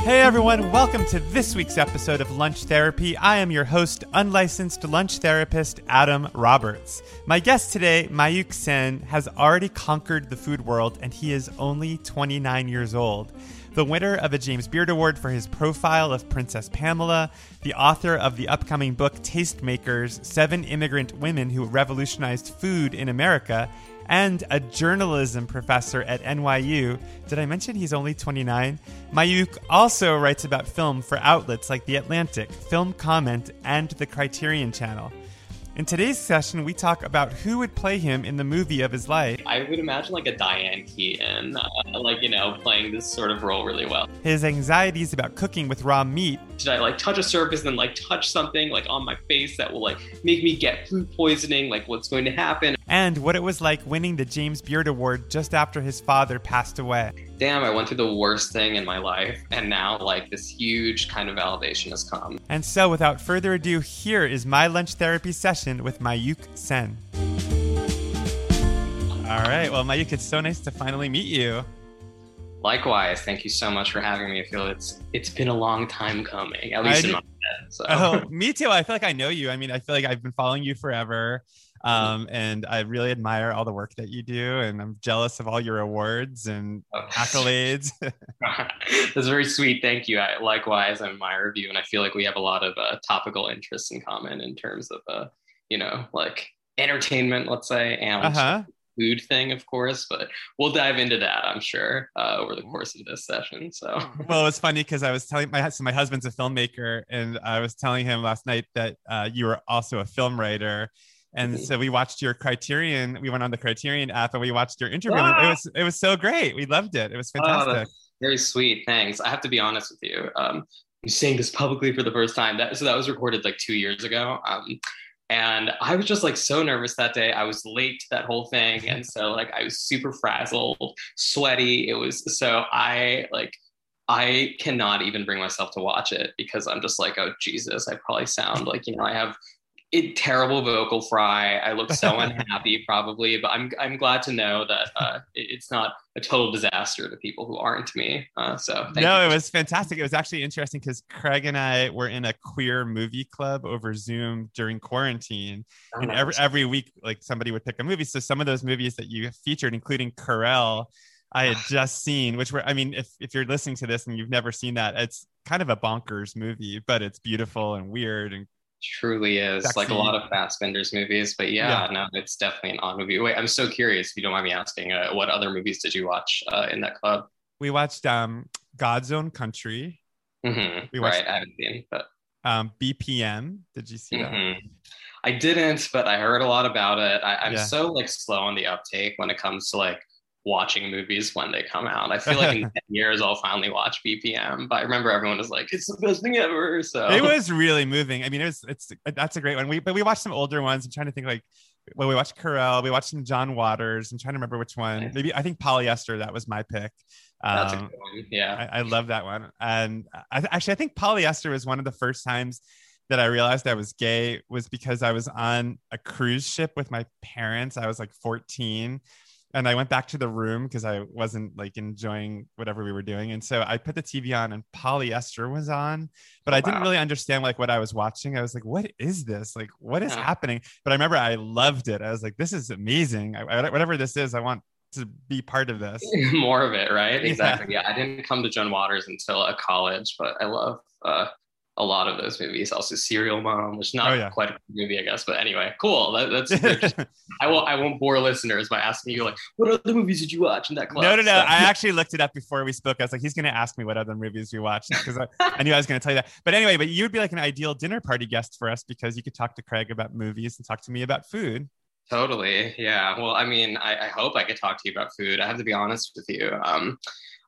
Hey everyone, welcome to this week's episode of Lunch Therapy. I am your host, unlicensed lunch therapist Adam Roberts. My guest today, Mayukh Sen, has already conquered the food world and he is only 29 years old. The winner of a James Beard Award for his profile of Princess Pamela, the author of the upcoming book Tastemakers Seven Immigrant Women Who Revolutionized Food in America, and a journalism professor at NYU. Did I mention he's only 29? Mayukh also writes about film for outlets like The Atlantic, Film Comment, and the Criterion Channel. In today's session, we talk about who would play him in the movie of his life. I would imagine like a Diane Keaton, uh, like, you know, playing this sort of role really well. His anxieties about cooking with raw meat. Did I like touch a surface and then like touch something like on my face that will like make me get food poisoning? Like what's going to happen? And what it was like winning the James Beard Award just after his father passed away. Damn, I went through the worst thing in my life, and now like this huge kind of validation has come. And so, without further ado, here is my lunch therapy session with Mayukh Sen. All right, well, Mayukh, it's so nice to finally meet you. Likewise, thank you so much for having me. I feel it's it's been a long time coming, at least I in do- my head. So. Oh, me too. I feel like I know you. I mean, I feel like I've been following you forever. Um, and I really admire all the work that you do, and I'm jealous of all your awards and accolades. That's very sweet. Thank you. I, likewise, I admire you, and I feel like we have a lot of uh, topical interests in common in terms of, uh, you know, like entertainment, let's say, and Uh huh. food thing, of course. But we'll dive into that, I'm sure, uh, over the course of this session. So, Well, it's funny because I was telling my so my husband's a filmmaker, and I was telling him last night that uh, you were also a film writer. And Mhm. so we watched your Criterion. We went on the Criterion app and we watched your interview. and It was it was so great. We loved it. It was Oh, fantastic. that's very sweet. Thanks. I have to be honest with you. Um, I'm saying this publicly for the first time. That so that was recorded like two years ago. Um, and I was just like so nervous that day. I was late to that whole thing, and so like I was super frazzled, sweaty. It was so I like I cannot even bring myself to watch it because I'm just like, oh Jesus, I probably sound like you know I have it terrible vocal fry. I look so unhappy probably, but I'm I'm glad to know that uh, it- it's not a total disaster to people who aren't me. Uh, so thank no, you. it was fantastic. It was actually interesting because Craig and I were in a queer movie club over Zoom during quarantine. Oh, and every every week, like somebody would pick a movie. So some of those movies that you featured, including Querelle, I had just seen, which were, I mean, if if you're listening to this and you've never seen that, it's kind of a bonkers movie, but it's beautiful and weird and truly is like a lot of fast Fassbinder's movies, but yeah, Yeah. no, it's definitely an odd movie. Wait, I'm so curious if you don't mind me asking, uh, what other movies did you watch uh, in that club? we watched um God's Own Country, hmm We watched- right, I haven't seen, but um BPM. Did you see that? mhm. I didn't, but I heard a lot about it. I, I'm Yeah. so like slow on the uptake when it comes to like watching movies when they come out. I feel like in 10 years I'll finally watch BPM, but I remember everyone was like, it's the best thing ever. So It was really moving. I mean, it was it's that's a great one. We but we watched some older ones. I'm trying to think like well, we watched Querelle, we watched some John Waters. I'm trying to remember which one. Maybe I think polyester. That was my pick. that's a Um, good one. Yeah. I, I love that one. And I, actually, I think polyester was one of the first times that I realized I was gay was because I was on a cruise ship with my parents. I was like 14 and I went back to the room because I wasn't like enjoying whatever we were doing. And so I put the TV on and polyester was on, but I didn't Wow. really understand like what I was watching. I was like, what is this? Like, what is Yeah. happening? But I remember I loved it. I was like, this is amazing. I, I- whatever this is, I want to be part of this. more of it, right? Exactly. Yeah. I didn't come to John Waters until uh, college, but I love uh, a lot of those movies. Also, Serial Mom, which is not Oh, yeah. quite a movie, I guess. But anyway, cool. That, that's. just- I won't. I won't bore listeners by asking you like, what other movies did you watch in that class? No, no, no. So- I actually looked it up before we spoke. I was like, he's going to ask me what other movies we watched because I, I knew I was going to tell you that. But anyway, but you'd be like an ideal dinner party guest for us because you could talk to Craig about movies and talk to me about food. Totally. Yeah. Well, I mean, I, I hope I could talk to you about food. I have to be honest with you. Um,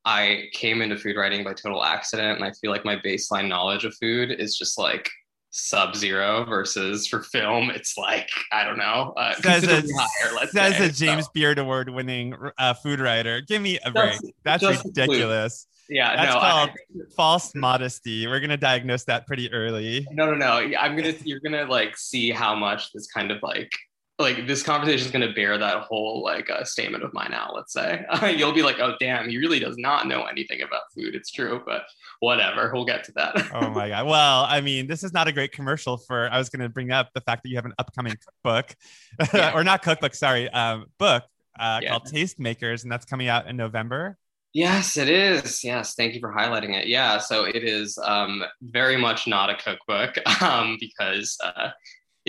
I came into food writing by total accident, and I feel like my baseline knowledge of food is just like sub zero versus for film, it's like, I don't know, uh, Says a, higher, says say. a James So, Beard Award winning uh, food writer. Give me a break. That's ridiculous. yeah, That's no, I- called false modesty. We're going to diagnose that pretty early. no, no, no. I'm gonna, you're gonna like see how much this kind of like like this conversation is going to bear that whole like uh, statement of mine out let's say you'll be like oh damn he really does not know anything about food it's true but whatever we'll get to that oh my god well i mean this is not a great commercial for i was going to bring up the fact that you have an upcoming cookbook yeah. or not cookbook sorry um, book uh, yeah. called tastemakers and that's coming out in november Yes, it is. Yes, thank you for highlighting it. Yeah, so it is um, very much not a cookbook um, because uh,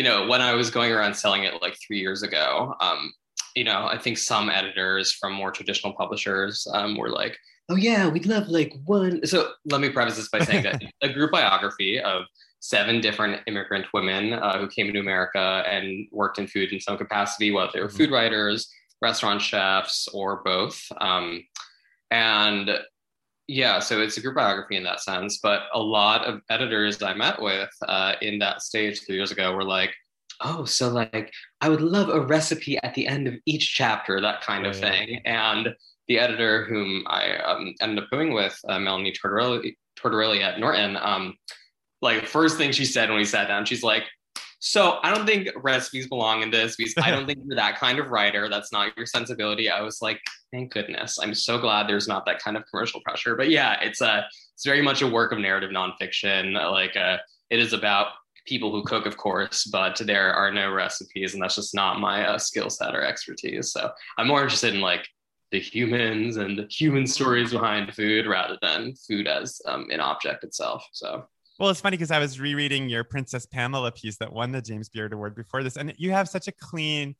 you know, when I was going around selling it like three years ago, um, you know, I think some editors from more traditional publishers um, were like, oh, yeah, we'd love like one. So let me preface this by saying that a group biography of seven different immigrant women uh, who came to America and worked in food in some capacity, whether they were mm-hmm. food writers, restaurant chefs, or both. Um, and yeah, so it's a group biography in that sense. But a lot of editors I met with uh, in that stage three years ago were like, oh, so like I would love a recipe at the end of each chapter, that kind of thing. And the editor whom I um, ended up going with, uh, Melanie Tortoroli, Tortoroli at Norton, um, like first thing she said when we sat down, she's like, so I don't think recipes belong in this because I don't think you're that kind of writer. That's not your sensibility. I was like, thank goodness. I'm so glad there's not that kind of commercial pressure. But yeah, it's a it's very much a work of narrative nonfiction. Like uh, it is about people who cook, of course, but there are no recipes, and that's just not my uh, skill set or expertise. So I'm more interested in like the humans and the human stories behind food rather than food as um, an object itself. So well, it's funny because I was rereading your Princess Pamela piece that won the James Beard Award before this, and you have such a clean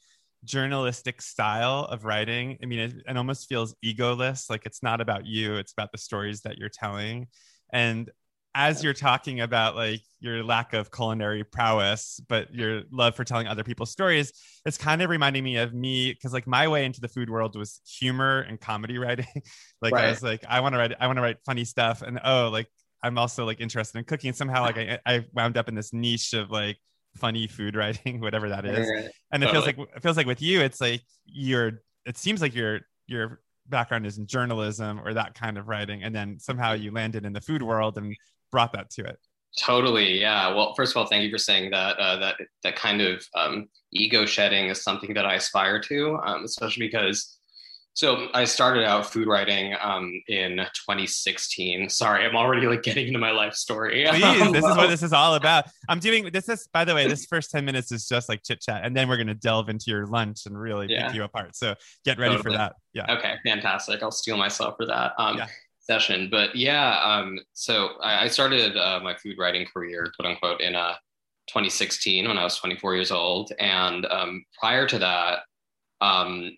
journalistic style of writing. I mean, it, it almost feels egoless. Like it's not about you; it's about the stories that you're telling. And as you're talking about like your lack of culinary prowess, but your love for telling other people's stories, it's kind of reminding me of me because like my way into the food world was humor and comedy writing. like right. I was like, I want to write, I want to write funny stuff, and oh, like I'm also like interested in cooking. Somehow, like I, I wound up in this niche of like funny food writing, whatever that is. And it feels like it feels like with you, it's like you're. It seems like your your background is in journalism or that kind of writing, and then somehow you landed in the food world and brought that to it. Totally, yeah. Well, first of all, thank you for saying that. Uh, that that kind of um, ego shedding is something that I aspire to, um, especially because so I started out food writing um, in 2016. Sorry, I'm already like getting into my life story. Please, this is what this is all about. I'm doing this is by the way, this first 10 minutes is just like chit chat, and then we're gonna delve into your lunch and really yeah. pick you apart. So get ready totally. for that. Yeah. Okay, fantastic. I'll steel myself for that. Um, yeah. Session, but yeah, um, so I, I started uh, my food writing career, quote unquote, in uh, 2016 when I was 24 years old, and um, prior to that, um,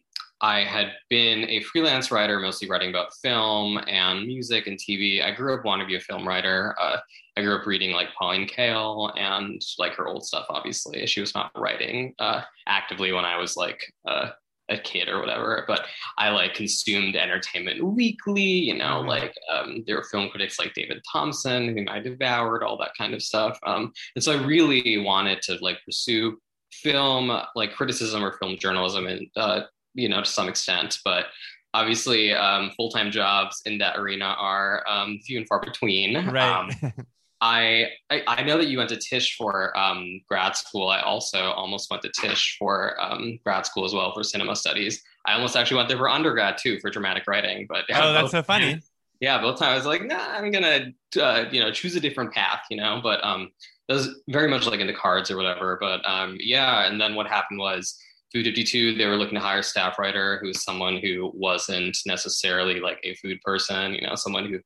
I had been a freelance writer, mostly writing about film and music and TV. I grew up wanting to be a film writer. Uh, I grew up reading like Pauline Kael and like her old stuff, obviously. She was not writing uh, actively when I was like uh, a kid or whatever, but I like consumed entertainment weekly, you know, mm-hmm. like um, there were film critics like David Thomson, whom I devoured, all that kind of stuff. Um, and so I really wanted to like pursue film like criticism or film journalism and uh, you know, to some extent, but obviously um, full-time jobs in that arena are um, few and far between. Right. Um, I, I, I know that you went to Tisch for um, grad school. I also almost went to Tisch for um, grad school as well for cinema studies. I almost actually went there for undergrad too for dramatic writing. But yeah, oh, that's both, so funny. Yeah, both times I was like, nah, I'm gonna uh, you know choose a different path, you know. But um, that was very much like in the cards or whatever. But um, yeah, and then what happened was Food 52, they were looking to hire a staff writer who was someone who wasn't necessarily like a food person, you know, someone who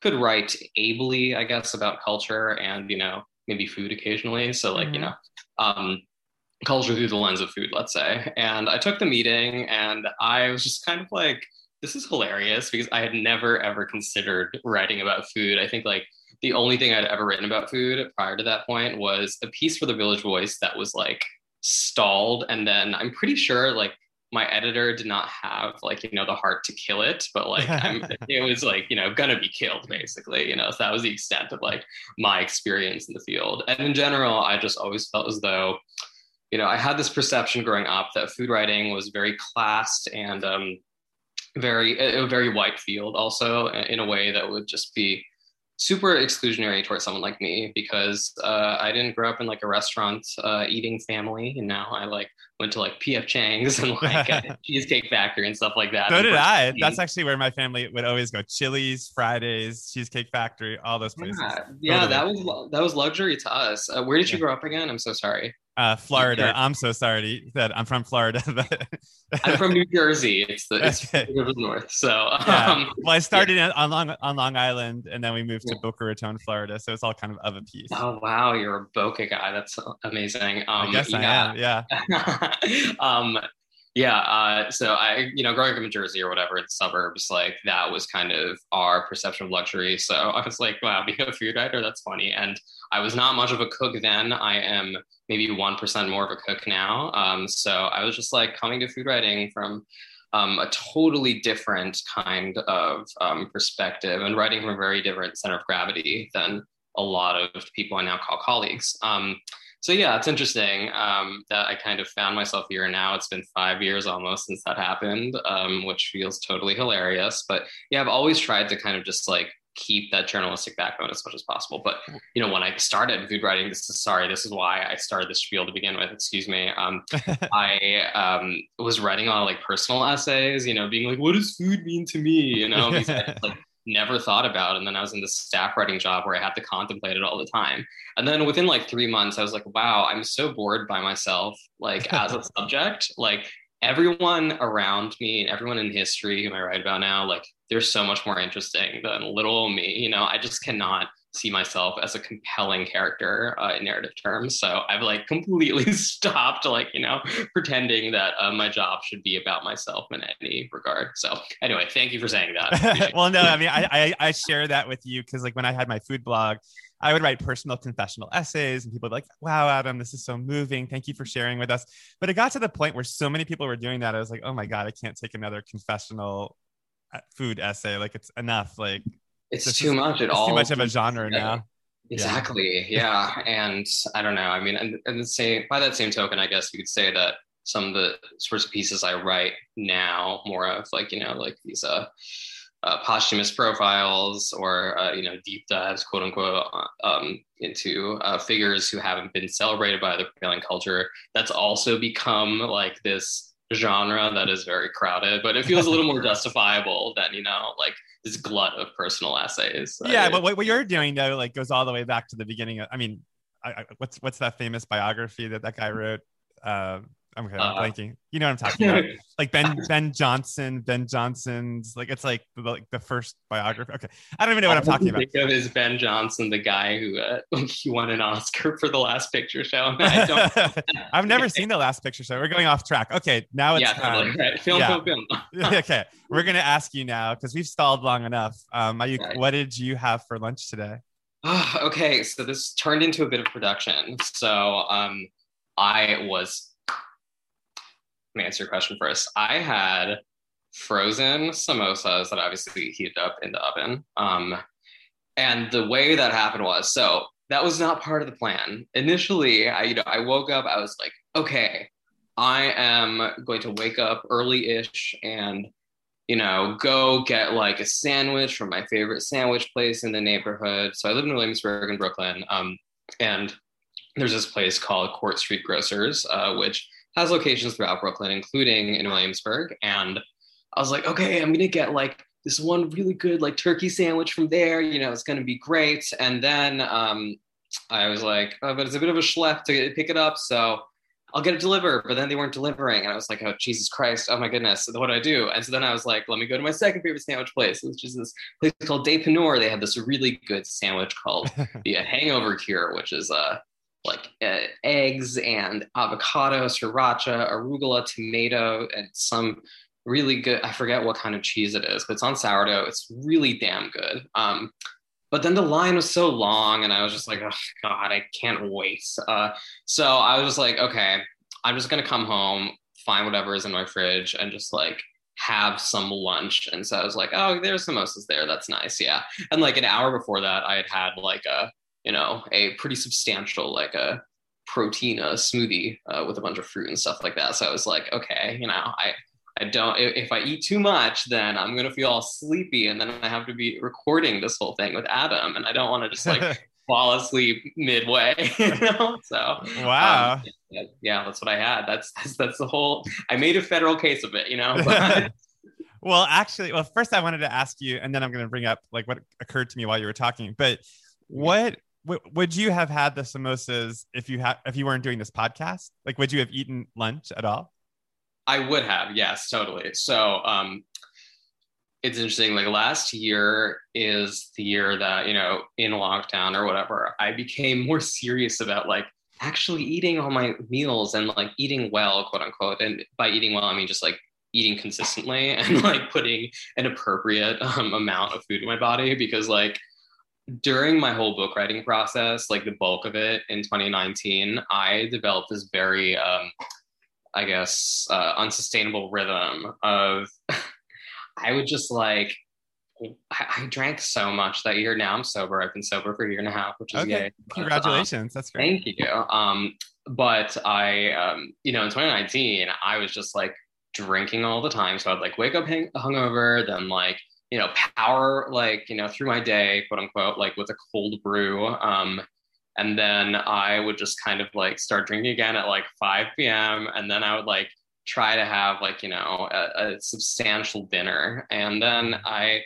could write ably, I guess, about culture and, you know, maybe food occasionally. So, like, mm-hmm. you know, um, culture through the lens of food, let's say. And I took the meeting and I was just kind of like, this is hilarious because I had never ever considered writing about food. I think like the only thing I'd ever written about food prior to that point was a piece for the Village Voice that was like stalled. And then i'm pretty sure like my editor did not have like you know the heart to kill it but like I'm, it was like you know gonna be killed basically you know so that was the extent of like my experience in the field. And in general i just always felt as though you know i had this perception growing up that food writing was very classed and um, very a very white field also in a way that would just be super exclusionary towards someone like me because uh, I didn't grow up in like a restaurant uh, eating family, and now I like went to like PF Chang's and like Cheesecake Factory and stuff like that. So did I. That's actually where my family would always go: Chili's, Fridays, Cheesecake Factory, all those places. Yeah, yeah that was that was luxury to us. Uh, where did you grow up again? I'm so sorry. Uh, Florida. I'm so sorry that I'm from Florida. I'm from New Jersey. It's the it's okay. north. So yeah. um, well, I started yeah. on Long on Long Island, and then we moved to Boca Raton, Florida. So it's all kind of of a piece. Oh wow, you're a Boca guy. That's amazing. Um, I guess yeah. I am. Yeah. um, yeah. Uh, so I, you know, growing up in Jersey or whatever in the suburbs, like that was kind of our perception of luxury. So I was like, wow, being a food writer, that's funny. And I was not much of a cook then. I am maybe 1% more of a cook now. Um, so I was just like coming to food writing from um, a totally different kind of um, perspective and writing from a very different center of gravity than a lot of people I now call colleagues. Um, so yeah, it's interesting um, that I kind of found myself here now. It's been five years almost since that happened, um, which feels totally hilarious. But yeah, I've always tried to kind of just like keep that journalistic backbone as much as possible. But you know, when I started food writing, this is sorry, this is why I started this field to begin with. Excuse me. Um, I um, was writing on like personal essays, you know, being like, "What does food mean to me?" You know, these like never thought about. And then I was in this staff writing job where I had to contemplate it all the time. And then within like three months, I was like, "Wow, I'm so bored by myself, like as a subject, like." everyone around me and everyone in history whom I write about now, like they're so much more interesting than little me. You know, I just cannot see myself as a compelling character uh, in narrative terms. So I've like completely stopped like, you know, pretending that uh, my job should be about myself in any regard. So anyway, thank you for saying that. well, no, I mean, I, I, I share that with you because like when I had my food blog, I would write personal confessional essays and people would be like, wow, Adam, this is so moving. Thank you for sharing with us. But it got to the point where so many people were doing that. I was like, oh my God, I can't take another confessional uh, food essay. Like it's enough. Like it's too is, much at all. Too much of a genre now. Exactly. Yeah. yeah. And I don't know. I mean, and, and say by that same token, I guess you could say that some of the sorts of pieces I write now, more of like, you know, like these uh uh, posthumous profiles or uh, you know deep dives, quote unquote, uh, um, into uh, figures who haven't been celebrated by the prevailing culture. That's also become like this genre that is very crowded, but it feels a little more justifiable than you know like this glut of personal essays. Yeah, but what, what you're doing though like goes all the way back to the beginning. Of, I mean, I, I, what's what's that famous biography that that guy wrote? Uh, okay, I'm uh, blanking. You know what I'm talking about? like Ben Ben Johnson, Ben Johnson's like it's like the, like the first biography. Okay, I don't even know what I'm talking about. Think of is Ben Johnson the guy who uh, he won an Oscar for the Last Picture Show? I don't. I've never seen the Last Picture Show. We're going off track. Okay, now it's yeah, totally. right. Film, yeah. film, film. okay, we're gonna ask you now because we've stalled long enough. Um, you, right. what did you have for lunch today? Oh, okay, so this turned into a bit of production. So um, I was me answer your question first. I had frozen samosas that obviously heated up in the oven. Um, and the way that happened was so that was not part of the plan. Initially, I you know I woke up, I was like, okay, I am going to wake up early-ish and you know go get like a sandwich from my favorite sandwich place in the neighborhood. So I live in Williamsburg in Brooklyn, um, and there's this place called Court Street Grocers, uh, which has locations throughout Brooklyn, including in Williamsburg. And I was like, okay, I'm gonna get like this one really good like turkey sandwich from there. You know, it's gonna be great. And then um, I was like, oh, but it's a bit of a schlep to pick it up, so I'll get it delivered. But then they weren't delivering, and I was like, oh Jesus Christ, oh my goodness, what do I do? And so then I was like, let me go to my second favorite sandwich place, which is this place called Dépanneur. They have this really good sandwich called the Hangover Cure, which is uh like uh, eggs and avocado, sriracha, arugula, tomato, and some really good. I forget what kind of cheese it is, but it's on sourdough. It's really damn good. Um, but then the line was so long, and I was just like, oh god, I can't wait. Uh, so I was just like, okay, I'm just gonna come home, find whatever is in my fridge, and just like have some lunch. And so I was like, oh, there's samosas there. That's nice. Yeah. And like an hour before that, I had had like a you know, a pretty substantial like a protein uh, smoothie uh, with a bunch of fruit and stuff like that. So I was like, okay, you know, I I don't. If I eat too much, then I'm gonna feel all sleepy, and then I have to be recording this whole thing with Adam, and I don't want to just like fall asleep midway. You know? So wow. Um, yeah, yeah, that's what I had. That's, that's that's the whole. I made a federal case of it. You know. well, actually, well, first I wanted to ask you, and then I'm going to bring up like what occurred to me while you were talking. But what w- would you have had the samosas if you had if you weren't doing this podcast? Like, would you have eaten lunch at all? I would have, yes, totally. So, um, it's interesting. Like last year is the year that you know, in lockdown or whatever, I became more serious about like actually eating all my meals and like eating well, quote unquote. And by eating well, I mean just like eating consistently and like putting an appropriate um, amount of food in my body because like during my whole book writing process like the bulk of it in 2019 i developed this very um, i guess uh, unsustainable rhythm of i would just like I, I, drank so much that year. Now I'm sober. I've been sober for a year and a half, which is okay. Congratulations. Um, That's great. Thank you. Um, but I, um, you know, in 2019, I was just like drinking all the time. So I'd like wake up hang- hungover, then like, you know, power like, you know, through my day, quote unquote, like with a cold brew. Um, and then I would just kind of like start drinking again at like 5 p.m. And then I would like try to have like, you know, a, a substantial dinner. And then I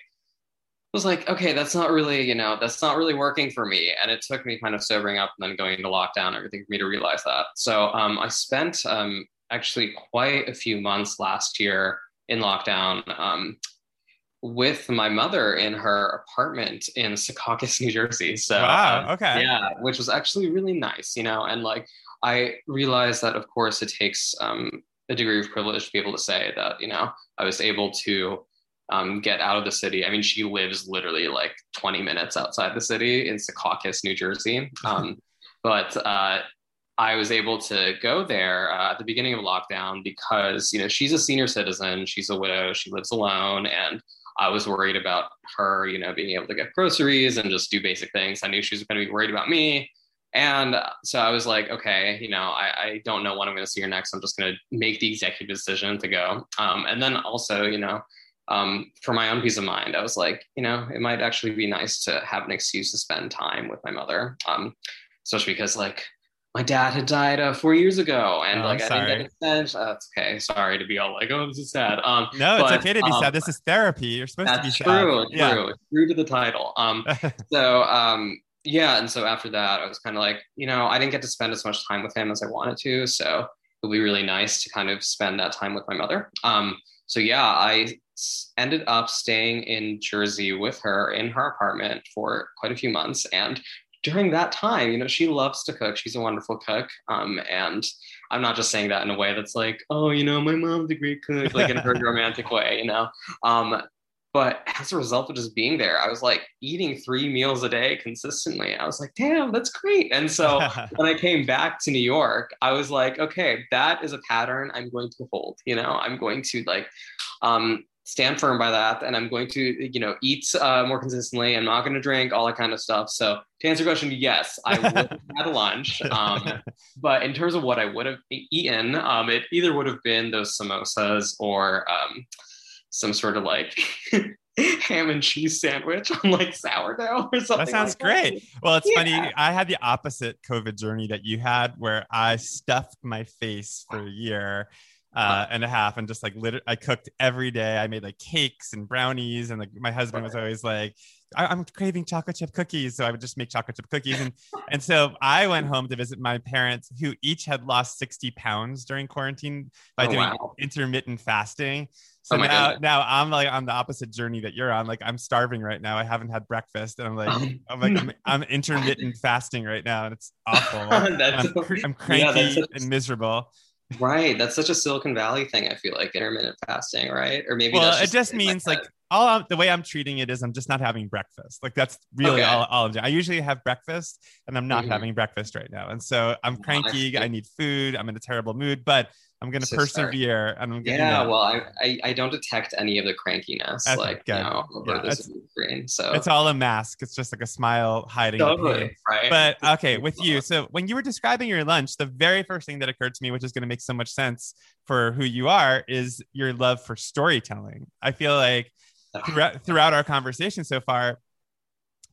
was like, okay, that's not really, you know, that's not really working for me. And it took me kind of sobering up and then going into lockdown, everything for me to realize that. So um, I spent um, actually quite a few months last year in lockdown um, with my mother in her apartment in Secaucus, New Jersey. So, wow, um, okay. Yeah, which was actually really nice, you know, and like I realized that, of course, it takes um, a degree of privilege to be able to say that, you know, I was able to um, get out of the city. I mean, she lives literally like 20 minutes outside the city in Secaucus, New Jersey. Um, but uh, I was able to go there uh, at the beginning of lockdown because you know she's a senior citizen, she's a widow, she lives alone, and I was worried about her, you know, being able to get groceries and just do basic things. I knew she was going to be worried about me. And so I was like, okay, you know, I, I don't know when I'm going to see her next. I'm just going to make the executive decision to go. Um, and then also, you know, um, for my own peace of mind, I was like, you know, it might actually be nice to have an excuse to spend time with my mother, um, especially because like my dad had died uh, four years ago, and oh, like I didn't get extension. Oh, that's okay. Sorry to be all like, oh, this is sad. Um, no, but, it's okay to be um, sad. This is therapy. You're supposed to be sad. True, yeah. true. True to the title. Um, so um, yeah, and so after that, I was kind of like, you know, I didn't get to spend as much time with him as I wanted to, so it would be really nice to kind of spend that time with my mother. Um, so yeah, I ended up staying in Jersey with her in her apartment for quite a few months, and during that time, you know, she loves to cook. She's a wonderful cook. Um, and I'm not just saying that in a way that's like, oh, you know, my mom's a great cook, like in her romantic way, you know. Um, but as a result of just being there, I was like eating three meals a day consistently. I was like, damn, that's great. And so when I came back to New York, I was like, okay, that is a pattern I'm going to hold. You know, I'm going to like um, stand firm by that and i'm going to you know eat uh, more consistently i'm not going to drink all that kind of stuff so to answer your question yes i would have had a lunch um, but in terms of what i would have eaten um, it either would have been those samosas or um, some sort of like ham and cheese sandwich on like sourdough or something. That sounds like great. That. Well, it's yeah. funny. I had the opposite COVID journey that you had where I stuffed my face for a year uh, and a half and just like lit- I cooked every day. I made like cakes and brownies and like my husband was always like, I- am craving chocolate chip cookies. So I would just make chocolate chip cookies. And, and so I went home to visit my parents who each had lost 60 pounds during quarantine by oh, doing wow. intermittent fasting. So oh now, goodness. now I'm like on the opposite journey that you're on. Like I'm starving right now. I haven't had breakfast, and I'm like, I'm like, I'm, I'm intermittent fasting right now, and it's awful. I'm, I'm, cranky yeah, and miserable. Right. That's such a Silicon Valley thing. I feel like intermittent fasting, right? Or maybe well, it just means like, like all I'm, the way I'm treating it is I'm just not having breakfast. Like that's really Okay. all, all I'm doing. I usually have breakfast and I'm not Mhm. having breakfast right now. And so I'm cranky. I need food. I'm in a terrible mood, but I'm going to persevere and I'm going to, Yeah, well, I, I I don't detect any of the crankiness like good. you over Yeah, it's-. So it's all a mask. It's just like a smile hiding. totally right. But okay, with you. So when you were describing your lunch, the very first thing that occurred to me, which is going to make so much sense for who you are, is your love for storytelling. I feel like throughout, throughout our conversation so far,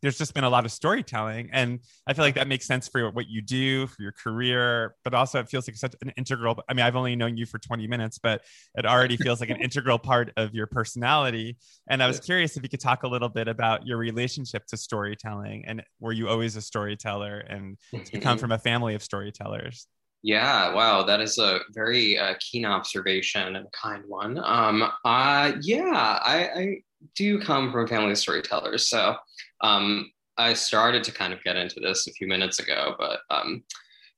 there's just been a lot of storytelling. And I feel like that makes sense for what you do, for your career, but also it feels like such an integral. I mean, I've only known you for 20 minutes, but it already feels like an integral part of your personality. And I was curious if you could talk a little bit about your relationship to storytelling and were you always a storyteller and you come from a family of storytellers? Yeah, wow, that is a very uh, keen observation and a kind one. Um, uh, yeah, I, I do come from a family of storytellers, so um, I started to kind of get into this a few minutes ago, but um,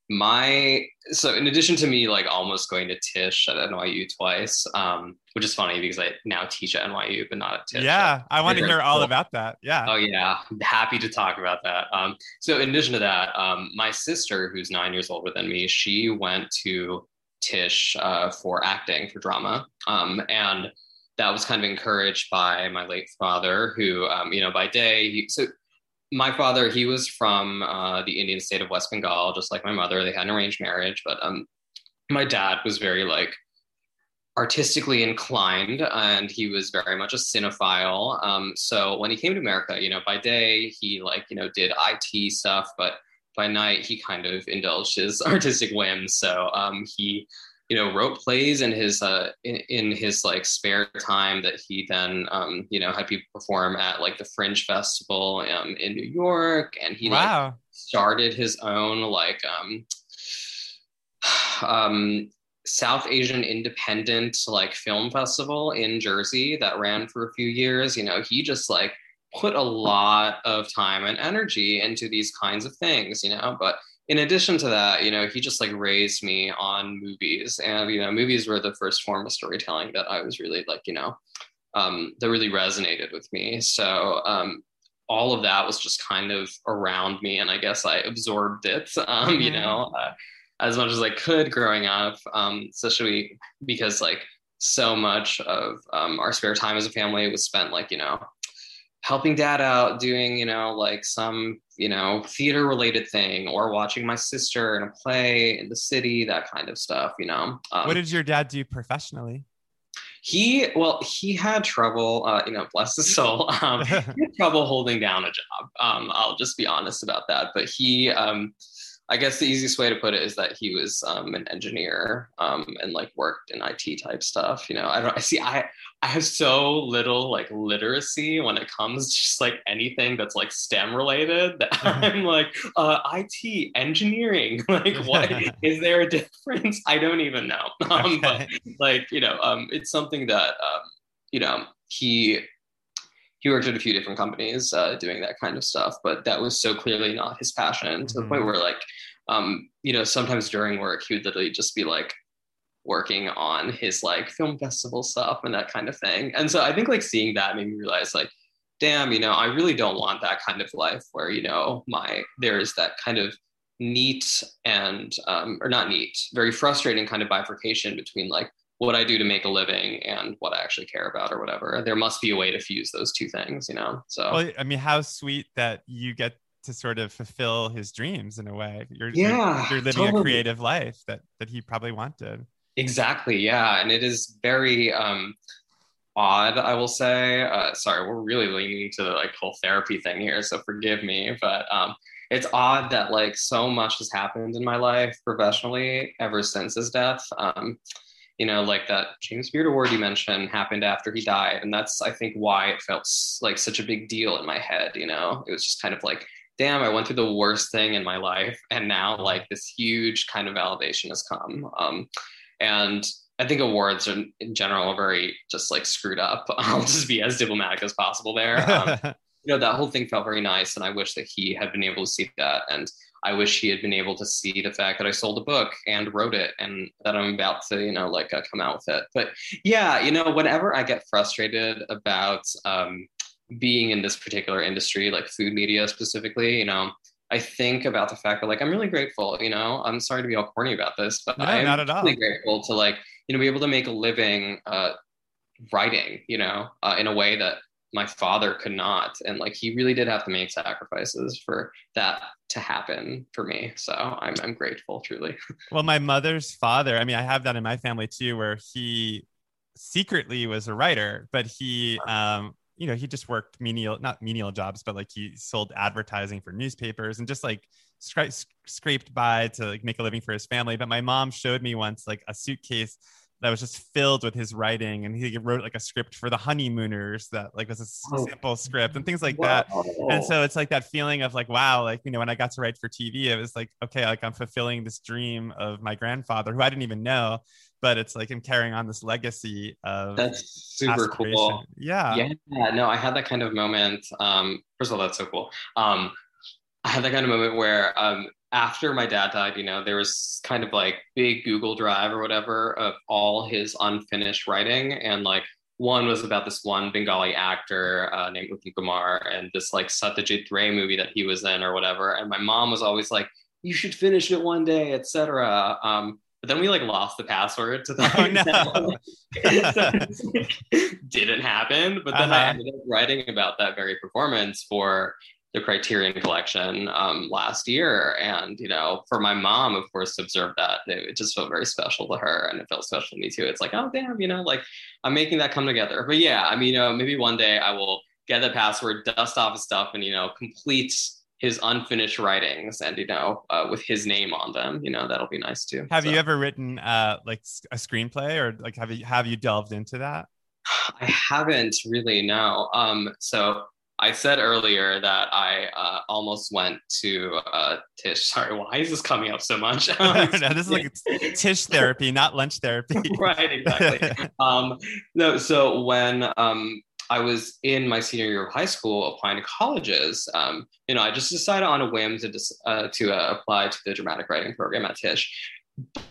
my so in addition to me like almost going to Tisch at NYU twice, um, which is funny because I now teach at NYU but not at Tisch. yeah, I want to hear all cool. about that. Yeah. Oh yeah, happy to talk about that. Um, so in addition to that, um, my sister, who's nine years older than me, she went to Tisch uh, for acting for drama, um, and that was kind of encouraged by my late father, who um, you know by day. He, so my father, he was from uh, the Indian state of West Bengal, just like my mother. They had an arranged marriage, but um, my dad was very like artistically inclined and he was very much a cinephile um, so when he came to america you know by day he like you know did it stuff but by night he kind of indulged his artistic whims so um, he you know wrote plays in his uh, in, in his like spare time that he then um, you know had people perform at like the fringe festival um, in new york and he like started his own like um um South Asian independent like film festival in Jersey that ran for a few years. You know, he just like put a lot of time and energy into these kinds of things, you know, but in addition to that, you know, he just like raised me on movies and, you know, movies were the first form of storytelling that I was really like, you know, um, that really resonated with me. So, um, all of that was just kind of around me and I guess I absorbed it, um, you Mhm. know, uh, as much as I could growing up, um, especially because like so much of um, our spare time as a family was spent like, you know, helping dad out, doing, you know, like some, you know, theater related thing or watching my sister in a play in the city, that kind of stuff, you know. Um, What did your dad do professionally? he, well, he had trouble, uh, you know, bless his soul. Um, he had trouble holding down a job. Um, I'll just be honest about that. But he, um, I guess the easiest way to put it is that he was um, an engineer um, and like worked in IT type stuff. You know, I don't. I see. I I have so little like literacy when it comes to just like anything that's like STEM related. That I'm like uh, IT engineering. Like, what is there a difference? I don't even know. Um, but like you know um, it's something that um, you know he he worked at a few different companies uh, doing that kind of stuff but that was so clearly not his passion to the point Mhm. where like um, you know sometimes during work he would literally just be like working on his like film festival stuff and that kind of thing and so i think like seeing that made me realize like damn you know i really don't want that kind of life where you know my there's that kind of neat and um, or not neat very frustrating kind of bifurcation between like what i do to make a living and what i actually care about or whatever there must be a way to fuse those two things you know so Well, I mean, how sweet that you get to sort of fulfill his dreams in a way. You're, you're- Yeah, you're, living a creative life that that he probably wanted. Exactly. Yeah. And it is very um, odd, I will say. Uh, sorry, we're really leaning into the like whole therapy thing here. So forgive me. But um, it's odd that like so much has happened in my life professionally ever since his death. Um, you know, like that James Beard Award you mentioned happened after he died. And that's, I think, why it felt like such a big deal in my head. You know, it was just kind of like, damn, I went through the worst thing in my life. And now, like, this huge kind of validation has come. Um, and I think awards are in general are very just like screwed up. I'll just be as diplomatic as possible there. Um, you know, that whole thing felt very nice. And I wish that he had been able to see that. And I wish he had been able to see the fact that I sold a book and wrote it and that I'm about to, you know, like uh, come out with it. But yeah, you know, whenever I get frustrated about um, being in this particular industry, like food media specifically, you know, I think about the fact that like I'm really grateful, you know. I'm sorry to be all corny about this, but No, I'm not at all. really grateful to like, you know, be able to make a living uh writing, you know, uh, in a way that my father could not. And like he really did have to make sacrifices for that to happen for me. So I'm I'm grateful truly. Well, my mother's father, I mean, I have that in my family too, where he secretly was a writer, but he, um, you know, he just worked menial, not menial jobs, but like he sold advertising for newspapers and just like scra- scraped by to like make a living for his family. But my mom showed me once like a suitcase that was just filled with his writing and he wrote like a script for the honeymooners that like was a Oh. simple script and things like that. And so it's like that feeling of like wow like you know when i got to write for tv it was like okay like i'm fulfilling this dream of my grandfather who i didn't even know but it's like i'm carrying on this legacy of that's super cool. yeah. Yeah no i had that kind of moment um first of all that's so cool. Um i had that kind of moment where um after my dad died you know there was kind of like big google drive or whatever of all his unfinished writing and like one was about this one bengali actor uh, named Uttam kumar and this like satyajit ray movie that he was in or whatever and my mom was always like you should finish it one day etc um but then we like lost the password to that. Oh, no. didn't happen. But then I Uh-huh. ended up writing about that very performance for the Criterion Collection um, last year. And, you know, for my mom, of course, to observe that, it, just felt very special to her and it felt special to me too. It's like, oh, damn, you know, like I'm making that come together. But yeah, I mean, you know, maybe one day I will get the password, dust off his stuff, and, you know, complete his unfinished writings and, you know, uh, with his name on them. You know, that'll be nice too. have So- you ever written uh like a screenplay or like have you have you delved into that I haven't really, no. Um, so I said earlier that I uh, almost went to uh, Tisch. Sorry, why is this coming up so much? Um, no, this is like tisch therapy not lunch therapy right, exactly. um, no, so when um, I was in my senior year of high school applying to colleges, um, you know, I just decided on a whim to dis- uh, to uh, apply to the dramatic writing program at Tisch.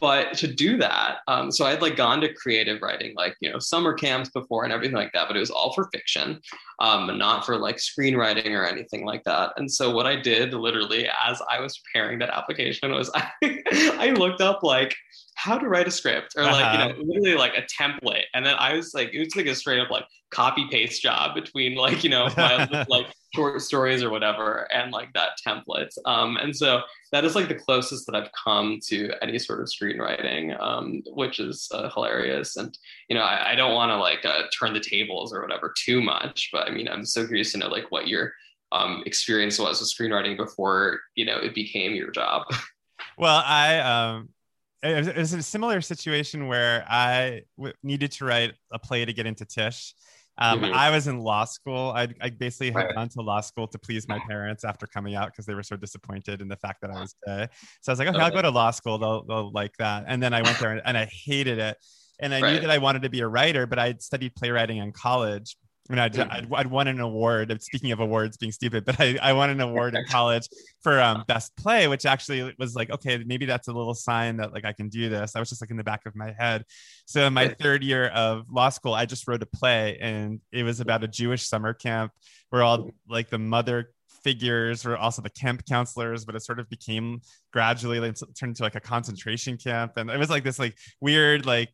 But to do that, um, so I had like gone to creative writing, like you know, summer camps before and everything like that, but it was all for fiction, um, not for like screenwriting or anything like that. And so what I did, literally, as I was preparing that application, was I, I looked up like how to write a script or like Uh-huh. you know literally like a template. And then i was like it was like a straight up like copy paste job between like you know my like short stories or whatever and like that template. Um and so that is like the closest that i've come to any sort of screenwriting um which is uh, hilarious. And you know i, I don't want to like uh, turn the tables or whatever too much but i mean i'm so curious to know like what your um experience was with screenwriting before you know it became your job. Well, I um, it was- a similar situation where I w- needed to write a play to get into Tisch. Um, Mhm. I was in law school. I, I basically had Right. gone to law school to please my parents after coming out because they were so disappointed in the fact that I was gay. So I was like, okay, I'll go to law school. They'll, they'll like that. And then I went there and, and I hated it. And I knew that I wanted to be a writer, but I had studied playwriting in college. And I'd, Mhm. I'd, I'd won an award. Speaking of awards being stupid, but I, I won an award in college for um, best play, which actually was like, okay, maybe that's a little sign that like I can do this. I was just like in the back of my head. So in my third year of law school, I just wrote a play, and it was about a Jewish summer camp where all like the mother figures were also the camp counselors, but it sort of became gradually like, turned into like a concentration camp, and it was like this like weird like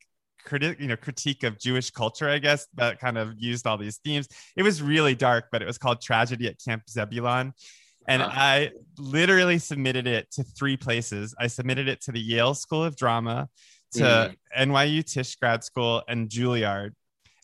critic you know critique of jewish culture i guess that kind of used all these themes. It was really dark but it was called tragedy at camp zebulon. And Uh-huh. i literally submitted it to three places. I submitted it to the yale school of drama to nyu tisch grad school and juilliard.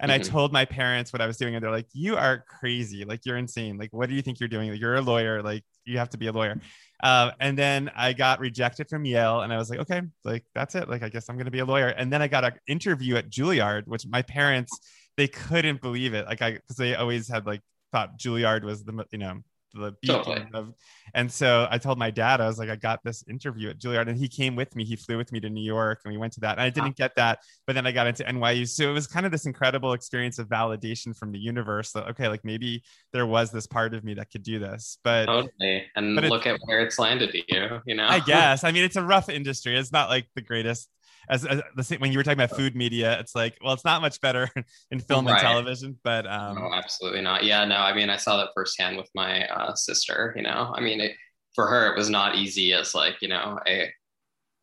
And i Mhm. told my parents what i was doing and they're like you are crazy. Like you're insane. Like what do you think you're doing? Like, you're a lawyer. Like you have to be a lawyer uh, and then I got rejected from Yale, and I was like, okay, like that's it. Like I guess I'm gonna be a lawyer. And then I got an interview at Juilliard, which my parents they couldn't believe it. Like I because they always had like thought Juilliard was the you know the totally. of and so I told my dad, I was like, I got this interview at Juilliard, and he came with me. He flew with me to New York, and we went to that. And I didn't get that, but then I got into NYU. So it was kind of this incredible experience of validation from the universe that okay, like maybe there was this part of me that could do this. But totally, and but look at where it's landed you. You know, I guess. I mean, it's a rough industry. It's not like the greatest as, as the same when you were talking about food media, it's like, well, it's not much better in film right. and television, but um, no, absolutely not. Yeah, no, I mean, I saw that firsthand with my uh, sister. You know, I mean, it, for her, it was not easy as like you know a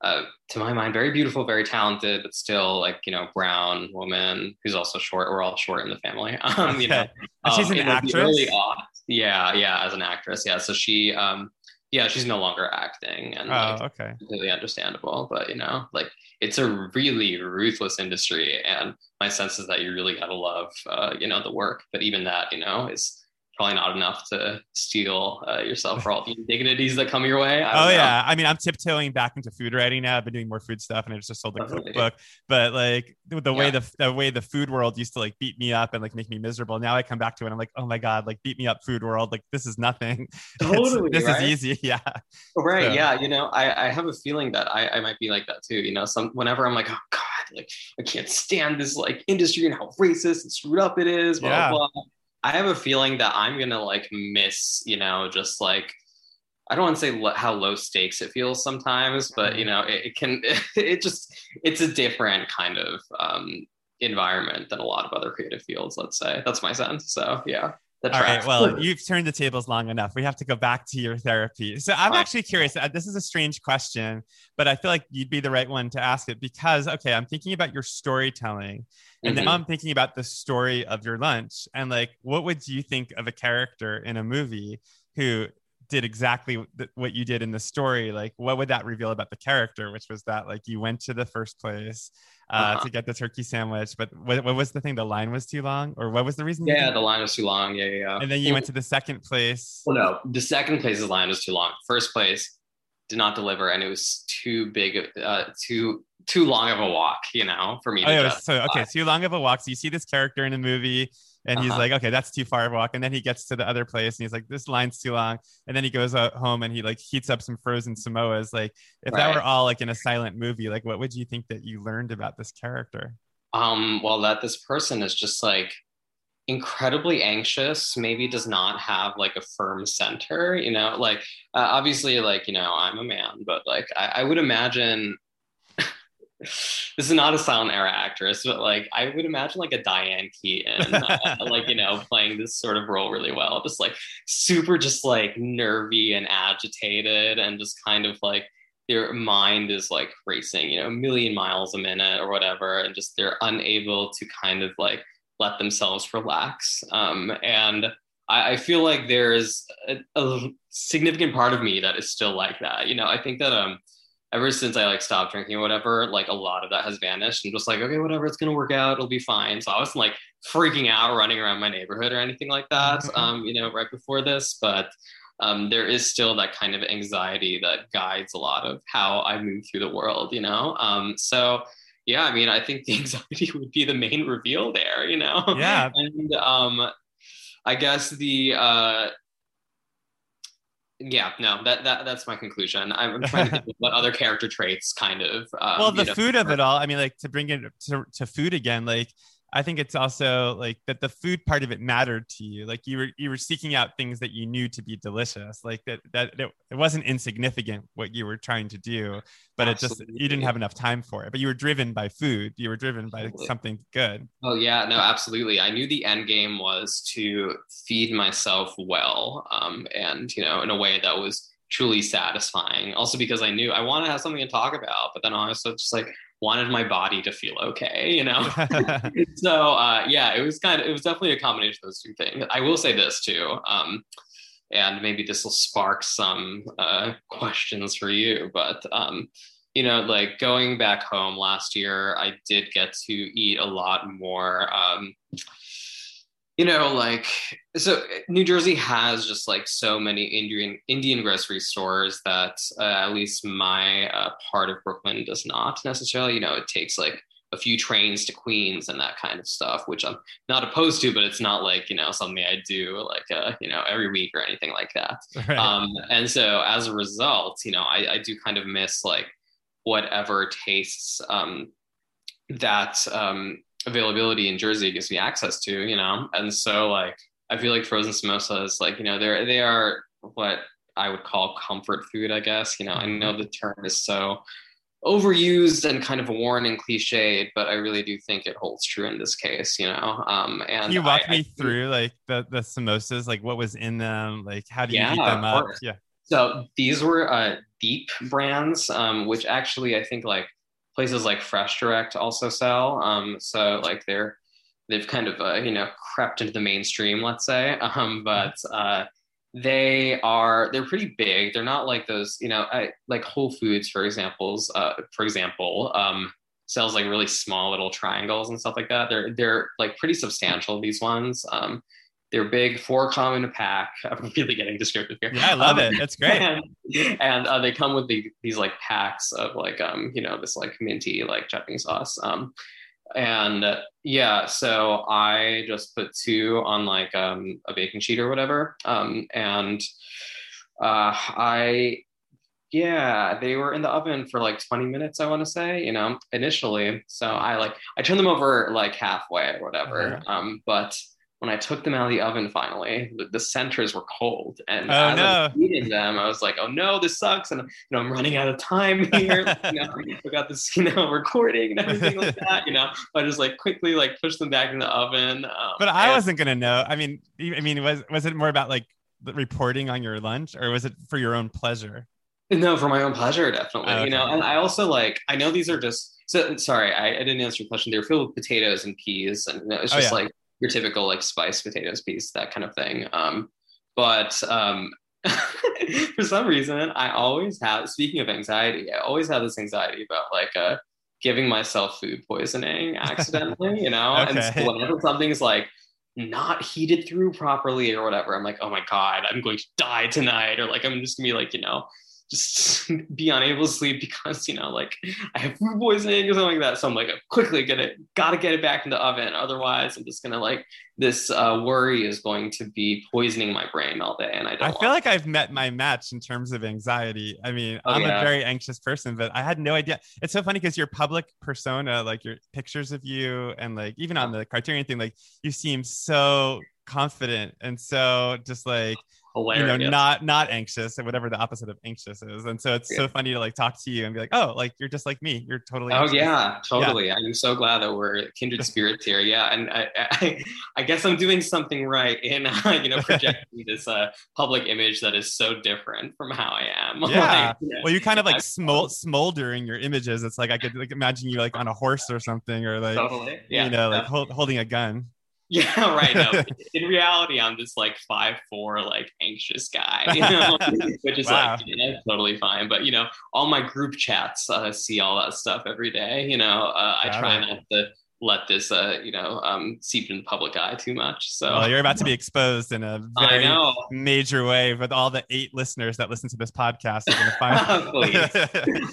uh, to my mind, very beautiful, very talented, but still like you know, brown woman who's also short. We're all short in the family. Um, you know, um, she's an actress. Really. Yeah, yeah, as an actress, yeah. So she, um, yeah, she's no longer acting, and oh, like, okay, completely understandable. But you know, like it's a really ruthless industry, and my sense is that you really gotta love, uh, you know, the work. But even that, you know, is probably not enough to steel uh, yourself for all the indignities that come your way. Oh know. yeah, I mean, I'm tiptoeing back into food writing now. I've been doing more food stuff, and I just sold a Definitely. cookbook. But like the, the yeah. way the the way the food world used to like beat me up and like make me miserable. Now I come back to it, and I'm like, oh my god, like beat me up, food world. Like this is nothing. Totally, this right? is easy. Yeah. Right. So. Yeah. You know, I I have a feeling that I I might be like that too. You know, some whenever I'm like, oh god, like I can't stand this like industry and how racist and screwed up it is. Blah yeah. blah. blah I have a feeling that I'm gonna like miss, you know, just like I don't want to say lo- how low stakes it feels sometimes, but you mm-hmm. know, it, it can it just it's a different kind of um, environment than a lot of other creative fields. Let's say that's my sense. So yeah. All right. Well, you've turned the tables long enough. We have to go back to your therapy. So I'm actually curious. Uh, this is a strange question, but I feel like you'd be the right one to ask it because, okay, I'm thinking about your storytelling. And mm-hmm. now I'm thinking about the story of your lunch. And like, what would you think of a character in a movie who did exactly what you did in the story? Like, what would that reveal about the character? Which was that, like, you went to the first place uh, uh-huh. to get the turkey sandwich. But what, what, was the thing? The line was too long, or what was the reason? Yeah, the line was too long. Yeah, yeah. yeah. And then you went to the second place. Well, no, the second place's line was too long. First place did not deliver, and it was too big, uh, too too long of a walk. You know, for me. Oh, yeah, so okay, too long of a walk. So you see this character in a movie and he's uh-huh. like okay that's too far of a walk. And then he gets to the other place and he's like this line's too long. And then he goes home and he like heats up some frozen samosas. Like if right. that were all like in a silent movie like what would you think that you learned about this character? Um well that this person is just like incredibly anxious maybe does not have like a firm center you know? Like uh, obviously like you know i'm a man but like I, I would imagine this is not a silent era actress, but like I would imagine like a Diane Keaton, uh, like you know, playing this sort of role really well, just like super, just like nervy and agitated, and just kind of like their mind is like racing, you know, a million miles a minute or whatever, and just they're unable to kind of like let themselves relax. Um, and I, I feel like there's a, a significant part of me that is still like that. You know, I think that um ever since I like stopped drinking or whatever, like a lot of that has vanished and just like, okay, whatever, it's gonna work out, it'll be fine. So I wasn't like freaking out running around my neighborhood or anything like that, mm-hmm. um, you know, right before this, but um, there is still that kind of anxiety that guides a lot of how I move through the world, you know? Um, so yeah, I mean, I think the anxiety would be the main reveal there, you know? Yeah. and um, I guess the uh, yeah no that, that that's my conclusion. I'm trying to think of what other character traits kind of um, well the know, food of it all i mean like to bring it to, to food again like I think it's also like that the food part of it mattered to you. Like you were you were seeking out things that you knew to be delicious. Like that that it, it wasn't insignificant what you were trying to do, but Absolutely. it just you didn't have enough time for it. But you were driven by food. You were driven by absolutely. something good. Oh yeah, no, absolutely. I knew the end game was to feed myself well, um, and you know, in a way that was truly satisfying. Also because I knew I want to have something to talk about, but then also just like wanted my body to feel okay, you know? so uh, yeah, it was kind of, it was definitely a combination of those two things. I will say this too. Um, and maybe this will spark some uh, questions for you, but um, you know, like going back home last year, I did get to eat a lot more um, you know, like so New Jersey has just like so many Indian Indian grocery stores that uh, at least my uh, part of Brooklyn does not necessarily. You know, it takes like a few trains to Queens and that kind of stuff, which I'm not opposed to, but it's not like, you know, something I do like, uh, you know, every week or anything like that. Right. Um, and so as a result, you know, I, I do kind of miss like whatever tastes um, that um, availability in Jersey gives me access to, you know? And so like, I feel like frozen samosas, like, you know, they're, they are what I would call comfort food, I guess, you know, I know mm-hmm. the term is so overused and kind of worn and cliched, but I really do think it holds true in this case, you know? Um, and Can you walk I, me I, through like the, the samosas, like what was in them? Like, how do you yeah, heat them up? Yeah. So these were uh, deep brands, um, which actually I think like places like Fresh Direct also sell. Um, so like they're they've kind of uh, you know crept into the mainstream, let's say. Um, but uh, they are they're pretty big. They're not like those you know I, like Whole Foods for examples. Uh, for example, um, sells like really small little triangles and stuff like that. They're they're like pretty substantial. These ones. Um, they're big, four common a pack. I'm really getting descriptive here. Yeah, I love um, it. That's great. And, and uh, they come with the, these like packs of like um, you know, this like minty like chutney sauce. Um, and uh, yeah, so I just put two on like um, a baking sheet or whatever. Um, and uh, I yeah they were in the oven for like 20 minutes i want to say you know initially so i like i turned them over like halfway or whatever uh-huh. um but when I took them out of the oven finally, the, the centers were cold. And oh, as no. I was eating them, I was like, oh no, this sucks. And you know, I'm running out of time here. you know, I got this, you know, recording and everything like that. You know, I just like quickly like push them back in the oven. Um, but I and- wasn't gonna know. I mean, I mean, was was it more about like reporting on your lunch, or was it for your own pleasure? No, for my own pleasure, definitely. okay. You know, and I also like I know these are just so sorry, I, I didn't answer your question. They were filled with potatoes and peas, and it's just oh, yeah. like your typical like spiced potatoes piece, that kind of thing. Um, but um, for some reason, I always have. Speaking of anxiety, I always have this anxiety about like uh, giving myself food poisoning accidentally. you know, okay. and so whenever something's like not heated through properly or whatever, I'm like, oh my god, I'm going to die tonight, or like I'm just gonna be like, you know, just be unable to sleep because you know like I have food poisoning or something like that. So I'm like quickly gonna gotta get it back in the oven. Otherwise, I'm just gonna like this uh, worry is going to be poisoning my brain all day, and I don't. I feel like I've met my match in terms of anxiety. I mean, oh, I'm yeah. a very anxious person, but I had no idea. It's so funny because your public persona, like your pictures of you, and like even on the Criterion thing, like you seem so confident and so just like Hilarious. you know not not anxious and whatever the opposite of anxious is. And so it's yeah. so funny to like talk to you and be like oh like you're just like me. You're totally oh yeah totally. Yeah. i'm so glad that we're kindred spirits here. Yeah and I, I, I guess i'm doing something right in uh, you know projecting this uh, public image that is so different from how i am. Yeah. like, well you kind of like smol- smoldering your images. It's like i could like imagine you like on a horse or something or like totally. yeah, you know like hold, holding a gun yeah, right. No, in reality, I'm this like five four, like anxious guy, you know, which is wow. like know, totally fine. But you know, all my group chats uh, see all that stuff every day. You know, uh, I try not to let this uh you know um seep in the public eye too much so. Well, you're about to be exposed in a very major way with all the eight listeners that listen to this podcast. Are going to find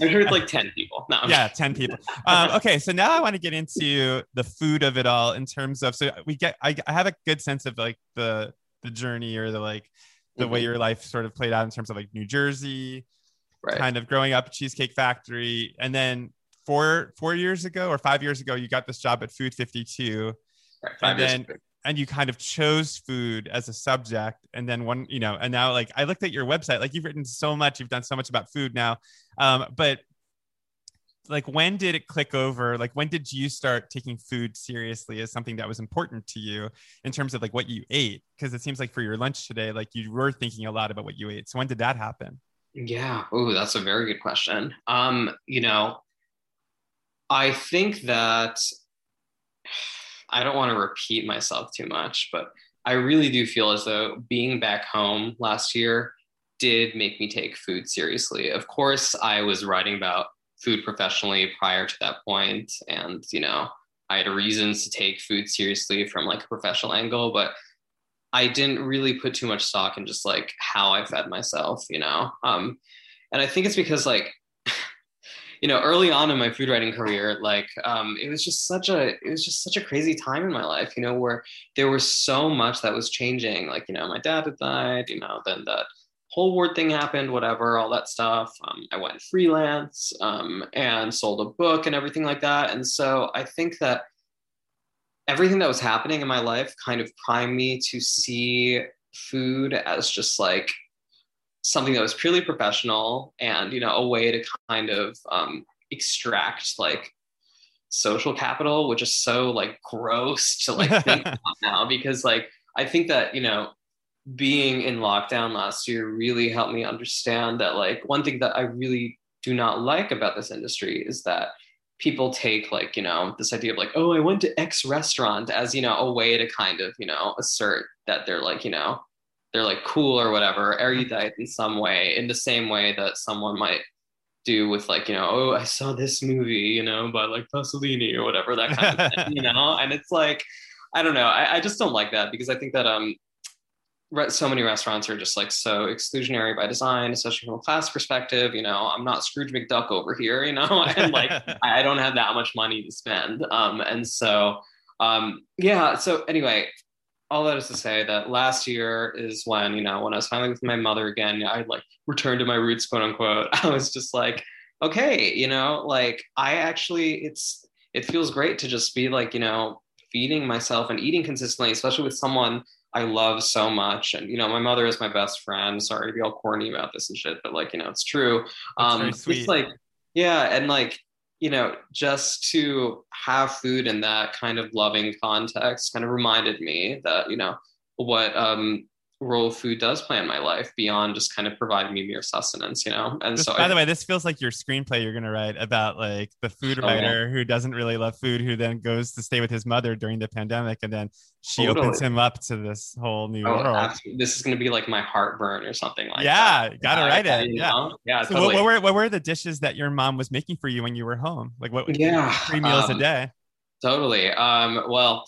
i'm sure it's like 10 people. No, yeah 10 people. Um, okay so now i want to get into the food of it all in terms of so we get I, I have a good sense of like the the journey or the like the mm-hmm. way your life sort of played out in terms of like new jersey right. kind of growing up cheesecake factory and then four four years ago or five years ago, you got this job at Food 52. Right, and then and you kind of chose food as a subject and then one you know and now like i looked at your website like you've written so much you've done so much about food now. Um, but like when did it click over? Like when did you start taking food seriously as something that was important to you in terms of like what you ate? Because it seems like for your lunch today like you were thinking a lot about what you ate. So when did that happen? Yeah. Oh that's a very good question. Um you know I think that I don't want to repeat myself too much, but I really do feel as though being back home last year did make me take food seriously. Of course, I was writing about food professionally prior to that point, and you know, I had reasons to take food seriously from like a professional angle, but I didn't really put too much stock in just like how I fed myself, you know. Um, and I think it's because like you know, early on in my food writing career, like um, it was just such a it was just such a crazy time in my life, you know, where there was so much that was changing. Like, you know, my dad had died, you know, then that whole word thing happened, whatever, all that stuff. Um, I went freelance um, and sold a book and everything like that. And so I think that everything that was happening in my life kind of primed me to see food as just like something that was purely professional and you know a way to kind of um, extract like social capital which is so like gross to like think about now because like i think that you know being in lockdown last year really helped me understand that like one thing that i really do not like about this industry is that people take like you know this idea of like oh i went to x restaurant as you know a way to kind of you know assert that they're like you know they're like cool or whatever, erudite in some way, in the same way that someone might do with like, you know, oh, I saw this movie, you know, by like Pasolini or whatever, that kind of thing, you know? And it's like, I don't know. I, I just don't like that because I think that um so many restaurants are just like so exclusionary by design, especially from a class perspective. You know, I'm not Scrooge McDuck over here, you know, and like I don't have that much money to spend. Um, and so um, yeah. So anyway, all that is to say that last year is when you know when I was finally with my mother again, I like returned to my roots, quote unquote. I was just like, okay, you know, like I actually it's it feels great to just be like you know feeding myself and eating consistently, especially with someone I love so much. And you know, my mother is my best friend. Sorry to be all corny about this and shit, but like you know, it's true. That's um, it's like yeah, and like you know, just to have food in that kind of loving context kind of reminded me that, you know, what um, role food does play in my life beyond just kind of providing me mere sustenance, you know? And this, so, by I, the way, this feels like your screenplay you're going to write about like the food writer oh, yeah. who doesn't really love food, who then goes to stay with his mother during the pandemic. And then she totally. opens him up to this whole new oh, world. Absolutely. This is going to be like my heartburn or something like that. yeah, that. Gotta write it. Yeah. Know? Yeah. So totally. what, what, were, what were the dishes that your mom was making for you when you were home? Like what, yeah, three meals um, a day? Totally. Um, well,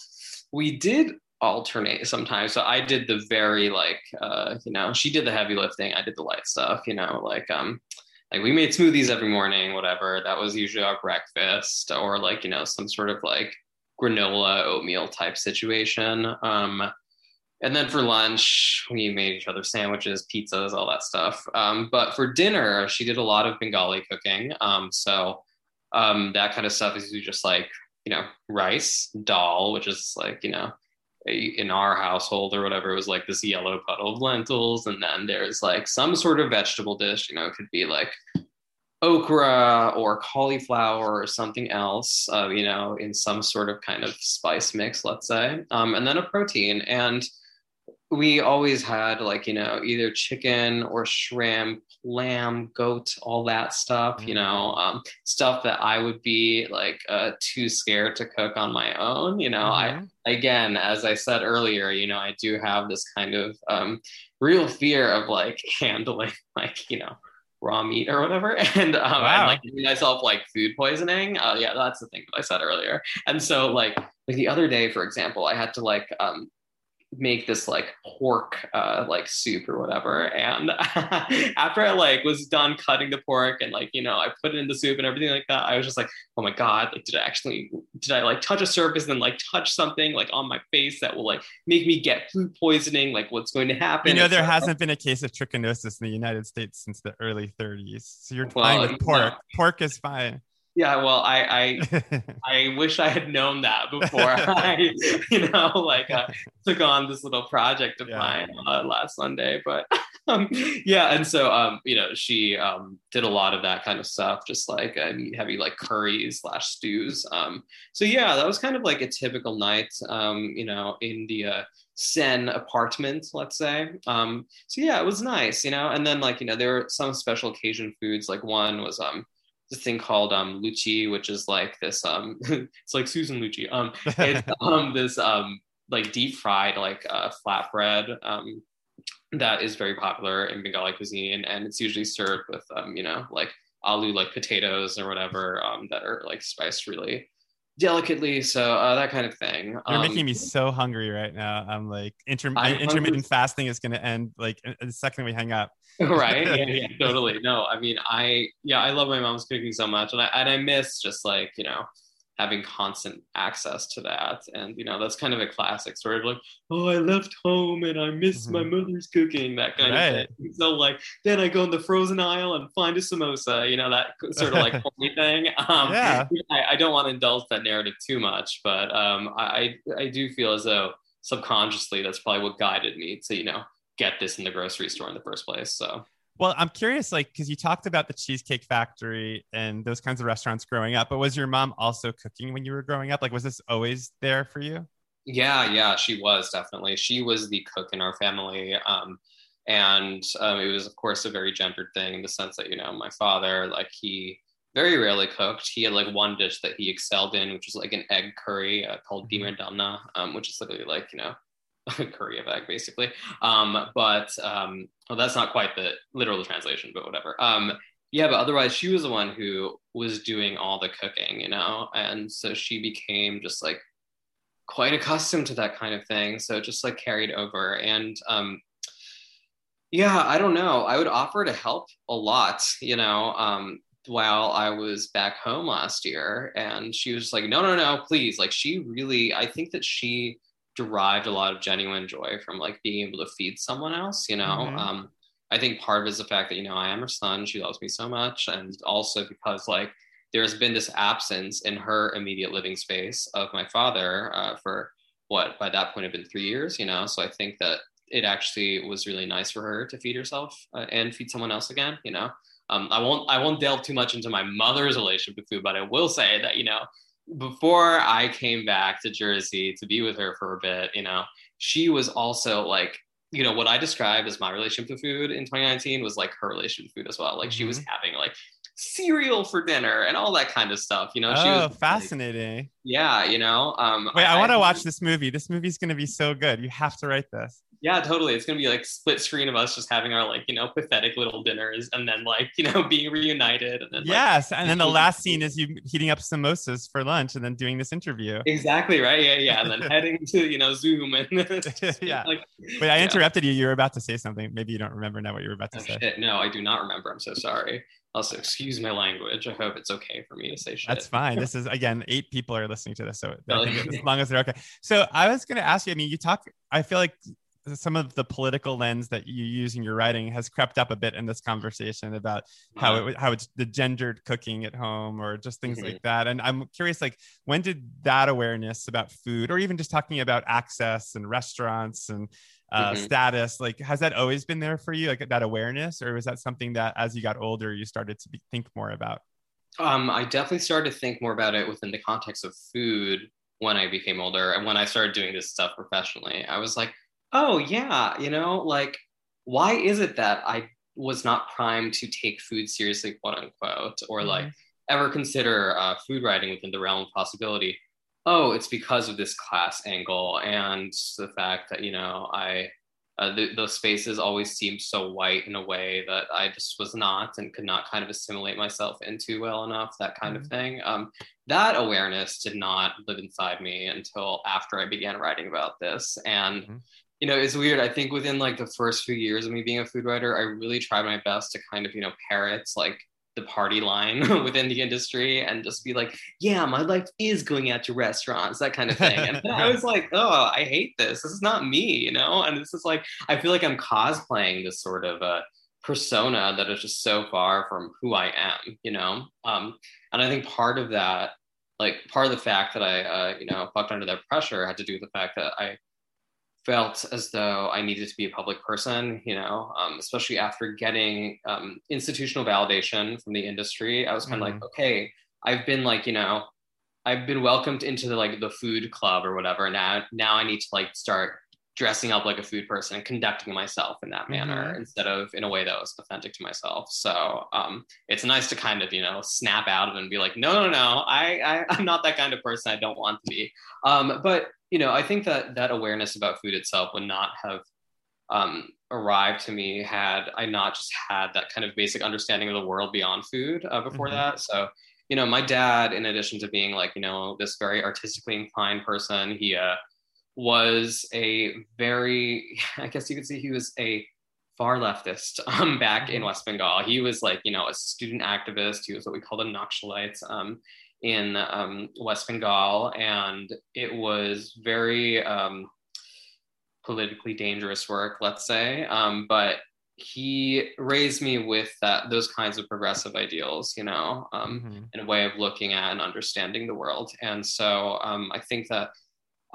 we did alternate sometimes. So I did the very like uh, you know, she did the heavy lifting, I did the light stuff, you know, like um like we made smoothies every morning, whatever. That was usually our breakfast or like, you know, some sort of like granola oatmeal type situation. Um and then for lunch, we made each other sandwiches, pizzas, all that stuff. Um, but for dinner, she did a lot of Bengali cooking. Um, so um, that kind of stuff is just like, you know, rice, dal, which is like, you know, in our household or whatever, it was like this yellow puddle of lentils. And then there's like some sort of vegetable dish, you know, it could be like okra or cauliflower or something else, uh, you know, in some sort of kind of spice mix, let's say. Um, and then a protein. And we always had like you know either chicken or shrimp lamb goat all that stuff you know mm-hmm. um, stuff that i would be like uh, too scared to cook on my own you know mm-hmm. i again as i said earlier you know i do have this kind of um, real fear of like handling like you know raw meat or whatever and um wow. and like myself like food poisoning uh, yeah that's the thing that i said earlier and so like like the other day for example i had to like um make this like pork uh like soup or whatever. And after i like was done cutting the pork and like you know i put it in the soup and everything like that i was just like oh my god like did i actually did i like touch a surface and like touch something like on my face that will like make me get food poisoning? Like what's going to happen? You know there hasn't been a case of trichinosis in the united states since the early 30s so you're well, fine with pork. pork is fine yeah well i i i wish i had known that before i you know like uh, took on this little project of yeah. mine uh, last sunday but um, yeah and so um you know she um did a lot of that kind of stuff just like uh, heavy like curries slash stews um so yeah that was kind of like a typical night um you know in the uh Sen apartment, let's say. Um, so yeah, it was nice, you know. And then like you know, there were some special occasion foods. Like one was um this thing called um Luchi, which is like this um it's like Susan Lucci. Um it's um this um like deep fried like uh flatbread um that is very popular in Bengali cuisine and it's usually served with um, you know, like aloo like potatoes or whatever um that are like spiced really delicately. So uh, that kind of thing. You're um, making me so hungry right now. I'm like, inter- intermittent hungry. fasting is going to end like the second we hang up. right? Yeah, yeah, totally. No, I mean, I yeah, I love my mom's cooking so much, and I and I miss just like you know having constant access to that. And, you know, that's kind of a classic sort of like, oh, I left home and I miss mm-hmm. my mother's cooking, that kind right. of thing. So, like, then I go in the frozen aisle and find a samosa, you know, that sort of like funny thing. Um, yeah. I, I, don't want to indulge that narrative too much, but um, I, I do feel as though subconsciously that's probably what guided me to, you know, get this in the grocery store in the first place. So, well, I'm curious, like, because you talked about the Cheesecake Factory and those kinds of restaurants growing up, but was your mom also cooking when you were growing up? Like, was this always there for you? Yeah, yeah, she was definitely. She was the cook in our family. Um, and um, it was, of course, a very gendered thing in the sense that, you know, my father, like, he very rarely cooked. He had like one dish that he excelled in, which was like an egg curry uh, called mm-hmm. Um, which is literally like, you know, egg basically. Um, but um, well that's not quite the literal translation but whatever. Um, yeah but otherwise she was the one who was doing all the cooking you know? And so she became just like quite accustomed to that kind of thing. So just like carried over. And um, yeah i don't know. I would offer to help a lot you know um, while I was back home last year. And she was like, no, no, no, please. Like, she really, I think that she derived a lot of genuine joy from like being able to feed someone else you know? Mm-hmm. um, i think part of it is the fact that you know i am her son she loves me so much and also because like there's been this absence in her immediate living space of my father uh, for what by that point had been three years you know? So i think that it actually was really nice for her to feed herself uh, and feed someone else again you know? Um, i won't i won't delve too much into my mother's relationship with food but i will say that you know before I came back to Jersey to be with her for a bit, you know, she was also like, you know, what I described as my relationship to food in 2019 was like her relationship to food as well. Like mm-hmm. she was mm-hmm. having like cereal for dinner and all that kind of stuff. You know, oh, she was fascinating. Like, yeah, you know. Um, Wait, I, I want to watch this movie. This movie's going to be so good. You have to write this yeah totally. It's gonna be like split screen of us just having our like you know pathetic little dinners and then like you know being reunited and then yes like, and then the last scene is you heating up samosas for lunch and then doing this interview. Exactly right? Yeah yeah and then heading to you know zoom and yeah. like wait i yeah. interrupted you. You were about to say something. Maybe you don't remember now what you were about to oh, say. shit. no i do not remember. I'm so sorry. Also excuse my language. I hope it's okay for me to say shit. that's fine. This is again eight people are listening to this so oh, as long as they're okay. So i was going to ask you i mean you talk i feel like some of the political lens that you use in your writing has crept up a bit in this conversation about how it how it's the gendered cooking at home or just things mm-hmm. like that. And i'm curious like when did that awareness about food or even just talking about access and restaurants and uh, mm-hmm. status like has that always been there for you like that awareness? Or was that something that as you got older you started to be, think more about? Um, i definitely started to think more about it within the context of food when i became older and when i started doing this stuff professionally. I was like oh yeah you know like why is it that i was not primed to take food seriously quote unquote or like mm-hmm. ever consider uh, food writing within the realm of possibility oh it's because of this class angle and the fact that you know i uh, the, those spaces always seemed so white in a way that I just was not and could not kind of assimilate myself into well enough, that kind mm-hmm. of thing. Um, that awareness did not live inside me until after I began writing about this. And mm-hmm you know, it's weird. I think within like the first few years of me being a food writer, I really tried my best to kind of, you know, parrot like the party line within the industry and just be like, yeah, my life is going out to restaurants, that kind of thing. And I was like, oh, I hate this. This is not me, you know? And this is like, I feel like I'm cosplaying this sort of a persona that is just so far from who I am, you know? Um, and I think part of that, like part of the fact that I, uh, you know, fucked under that pressure had to do with the fact that I felt as though I needed to be a public person, you know, um, especially after getting um, institutional validation from the industry. I was kind of mm-hmm. like, okay, I've been like, you know, I've been welcomed into the like the food club or whatever. Now, now I need to like start dressing up like a food person and conducting myself in that manner mm-hmm. instead of in a way that was authentic to myself. So um, it's nice to kind of you know snap out of it and be like, no, no, no, I, I I'm not that kind of person. I don't want to be. Um, but you know, I think that that awareness about food itself would not have um, arrived to me had I not just had that kind of basic understanding of the world beyond food uh, before mm-hmm. that. So you know, my dad, in addition to being like, you know, this very artistically inclined person, he uh, was a very, I guess you could say he was a far leftist um, back in mm-hmm. West Bengal. He was like, you know, a student activist. He was what we call the Naxalites um, in um, West Bengal. And it was very um, politically dangerous work, let's say. Um, but he raised me with that those kinds of progressive ideals you know um, mm-hmm. and a way of looking at and understanding the world and so um, i think that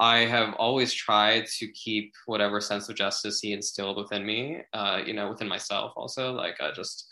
i have always tried to keep whatever sense of justice he instilled within me uh, you know within myself also like uh, just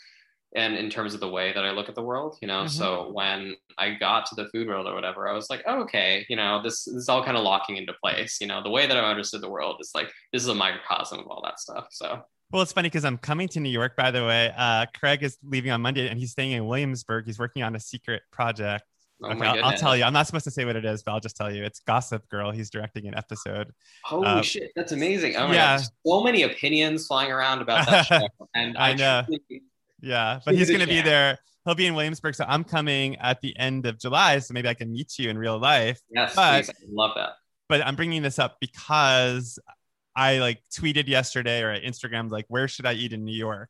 and in terms of the way that i look at the world you know mm-hmm. so when i got to the food world or whatever i was like oh, okay you know this, this is all kind of locking into place you know the way that i understood the world is like this is a microcosm of all that stuff so well, it's funny because I'm coming to New York, by the way. Uh, Craig is leaving on Monday and he's staying in Williamsburg. He's working on a secret project. Oh okay, I'll, I'll, tell you. I'm not supposed to say what it is, but I'll just tell you. It's Gossip Girl. He's directing an episode. Holy uh, shit, that's amazing! Oh my yeah. god, so many opinions flying around about that show, and I, I know. Truly, yeah, but he's going to be there. He'll be in Williamsburg, so I'm coming at the end of July, so maybe I can meet you in real life. Yes, but, please. I love that. But I'm bringing this up because I like tweeted yesterday or Instagrammed like, where should I eat in New York?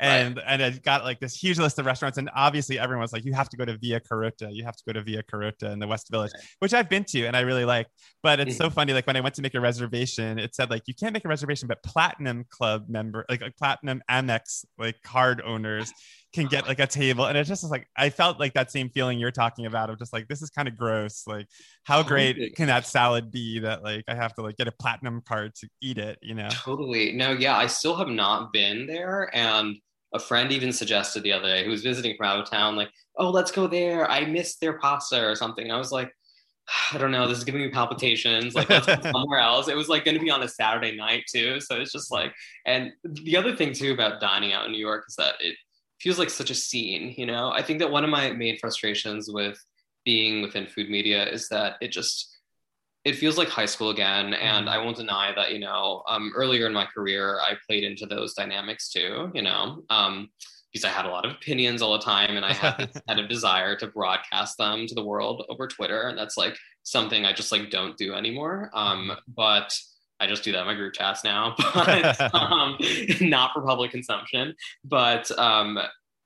And right. and I got like this huge list of restaurants, and obviously everyone was like, you have to go to Via Carota, you have to go to Via Carota in the West Village, right. which I've been to and I really like. But it's mm-hmm. so funny, like when I went to make a reservation, it said like you can't make a reservation, but Platinum Club member, like, like Platinum Amex like card owners can get like a table and it just is like i felt like that same feeling you're talking about of just like this is kind of gross like how great can that salad be that like i have to like get a platinum card to eat it you know totally no yeah i still have not been there and a friend even suggested the other day who was visiting from out of town like oh let's go there i missed their pasta or something i was like I don't know. This is giving me palpitations. Like somewhere else. It was like going to be on a Saturday night too. So it's just like, and the other thing too about dining out in New York is that it feels like such a scene, you know? I think that one of my main frustrations with being within food media is that it just it feels like high school again and i mm-hmm. won't deny that you know um, earlier in my career i played into those dynamics too you know um, because i had a lot of opinions all the time and i had kind of desire to broadcast them to the world over twitter and that's like something i just like don't do anymore um, mm-hmm. but I just do that in my group chats now, but um, not for public consumption. But um,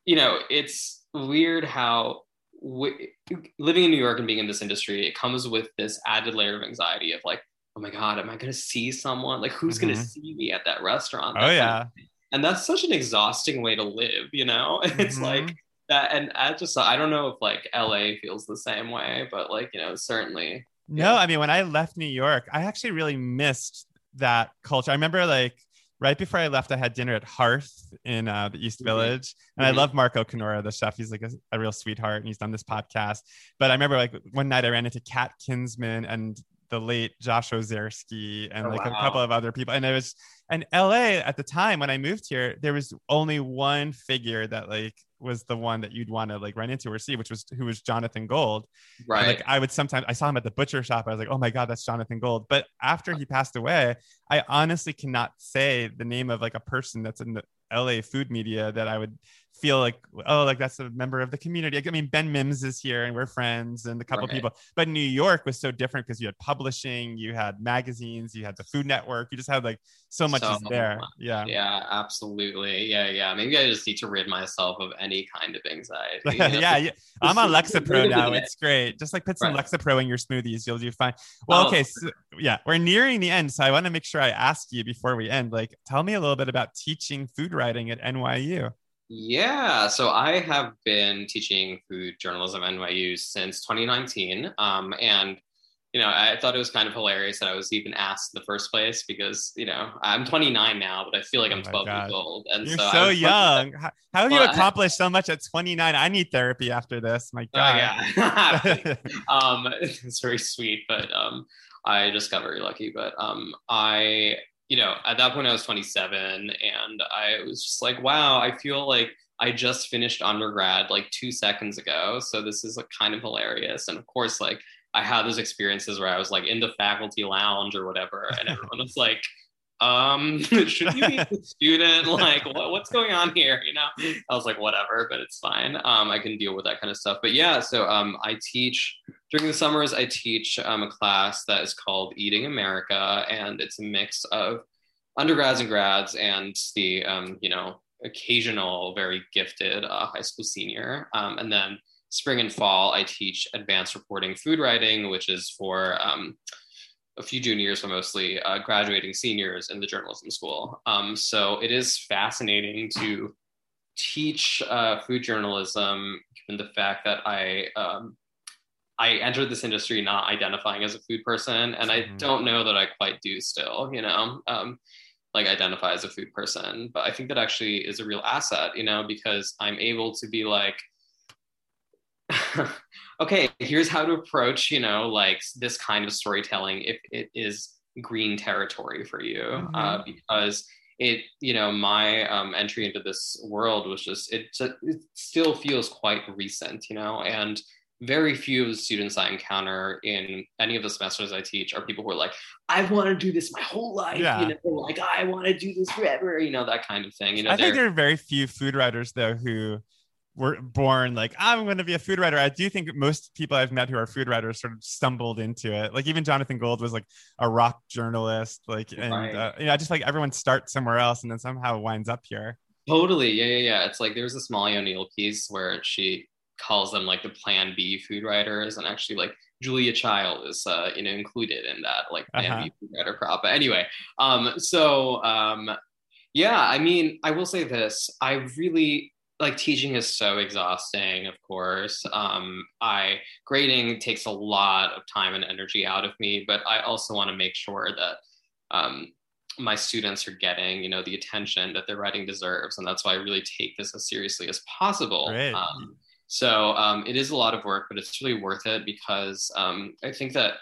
you know, it's weird how living in New York and being in this industry, it comes with this added layer of anxiety of like, oh my god, am I going to see someone? Like, who's mm-hmm. going to see me at that restaurant? oh yeah. and that's such an exhausting way to live, you know. It's mm-hmm. like that, and I just I don't know if like LA feels the same way, but like you know, certainly no, I mean, when I left New York, I actually really missed that culture. I remember like right before I left, I had dinner at Hearth in uh, the East mm-hmm. Village. And mm-hmm. I love Marco Canora, the chef. He's like a, a, real sweetheart and he's done this podcast. But I remember like one night I ran into Kat Kinsman and the late Josh Ozersky and oh, like wow. a couple of other people. And it was, and LA at the time when I moved here, there was only one figure that like was the one that you'd want to like run into or see, which was who was Jonathan Gold. Right. And, like I would sometimes I saw him at the butcher shop. I was like, oh my God, that's Jonathan Gold. But after he passed away, I honestly cannot say the name of like a person that's in the LA food media that I would feel like, oh, like that's a member of the community. I mean, Ben Mims is here and we're friends and a couple right. people. But New York was so different because you had publishing, you had magazines, you had the Food Network. You just had like so much so is there. Yeah. Yeah, absolutely. Yeah, yeah. Maybe I just need to rid myself of any kind of anxiety. yeah, yeah. I'm on Lexapro now. It's great. Just like put some right. Lexapro in your smoothies, you'll do fine. Well, oh. okay. So, yeah, we're nearing the end. So I want to make sure I ask you before we end, like, tell me a little bit about teaching food writing at NYU. Yeah, so I have been teaching food journalism at NYU since 2019. Um, and, you know, I thought it was kind of hilarious that I was even asked in the first place because, you know, I'm 29 now, but I feel like I'm 12 years old. And You're so, so young. How, how have well, you accomplished so much at 29? I need therapy after this. My oh, God. yeah. um, it's very sweet, but um, I just got very lucky. But um, I you know, at that point I was 27 and I was just like, wow, I feel like I just finished undergrad like two seconds ago. So this is like kind of hilarious. And of course, like I had those experiences where I was like in the faculty lounge or whatever, and everyone was like, um, should you be a student? Like, what, what's going on here? You know, I was like, whatever, but it's fine. Um, I can deal with that kind of stuff. But yeah, so um, I teach during the summers. I teach um, a class that is called Eating America, and it's a mix of undergrads and grads, and the um, you know occasional very gifted uh, high school senior, um, and then spring and fall I teach advanced reporting food writing, which is for um, a few juniors, but mostly uh, graduating seniors in the journalism school. Um, so it is fascinating to teach uh, food journalism, given the fact that I um, I entered this industry not identifying as a food person, and I mm-hmm. don't know that I quite do still. You know, um, like identify as a food person, but I think that actually is a real asset. You know, because I'm able to be like. okay, here's how to approach, you know, like this kind of storytelling if it is green territory for you, mm-hmm. uh, because it, you know, my um, entry into this world was just it, it still feels quite recent, you know, and very few of the students I encounter in any of the semesters I teach are people who are like, I want to do this my whole life, yeah. you know, like I want to do this forever, you know, that kind of thing. You know, I think there are very few food writers though who were born like I'm going to be a food writer. I do think most people I've met who are food writers sort of stumbled into it. Like even Jonathan Gold was like a rock journalist. Like and right. uh, you know, I just like everyone starts somewhere else and then somehow winds up here. Totally, yeah, yeah, yeah. It's like there's a Molly O'Neill piece where she calls them like the Plan B food writers, and actually like Julia Child is uh, you know included in that like Plan uh-huh. B food writer prop. But anyway, um, so um, yeah, I mean, I will say this: I really like teaching is so exhausting of course um, i grading takes a lot of time and energy out of me but i also want to make sure that um, my students are getting you know the attention that their writing deserves and that's why i really take this as seriously as possible um, so um, it is a lot of work but it's really worth it because um, i think that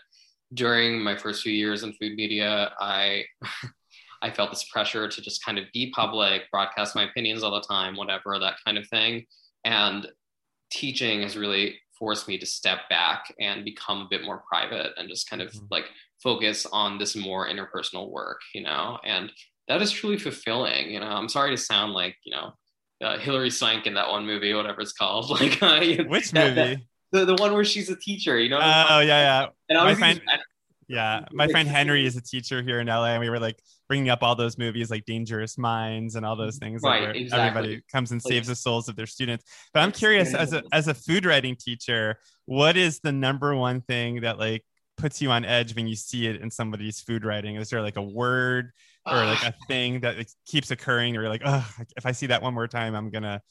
during my first few years in food media i I felt this pressure to just kind of be public, broadcast my opinions all the time, whatever, that kind of thing. And teaching has really forced me to step back and become a bit more private and just kind of mm-hmm. like focus on this more interpersonal work, you know? And that is truly fulfilling, you know? I'm sorry to sound like, you know, uh, Hilary Swank in that one movie, whatever it's called. Like, uh, which movie? That, the, the one where she's a teacher, you know? Oh, yeah, yeah. And was friend, yeah, my friend Henry is a teacher here in LA, and we were like bringing up all those movies like Dangerous Minds and all those things. Right, like exactly. Everybody comes and saves the souls of their students. But I'm curious, as a as a food writing teacher, what is the number one thing that like puts you on edge when you see it in somebody's food writing? Is there like a word or like a thing that keeps occurring, or you're like, oh, if I see that one more time, I'm gonna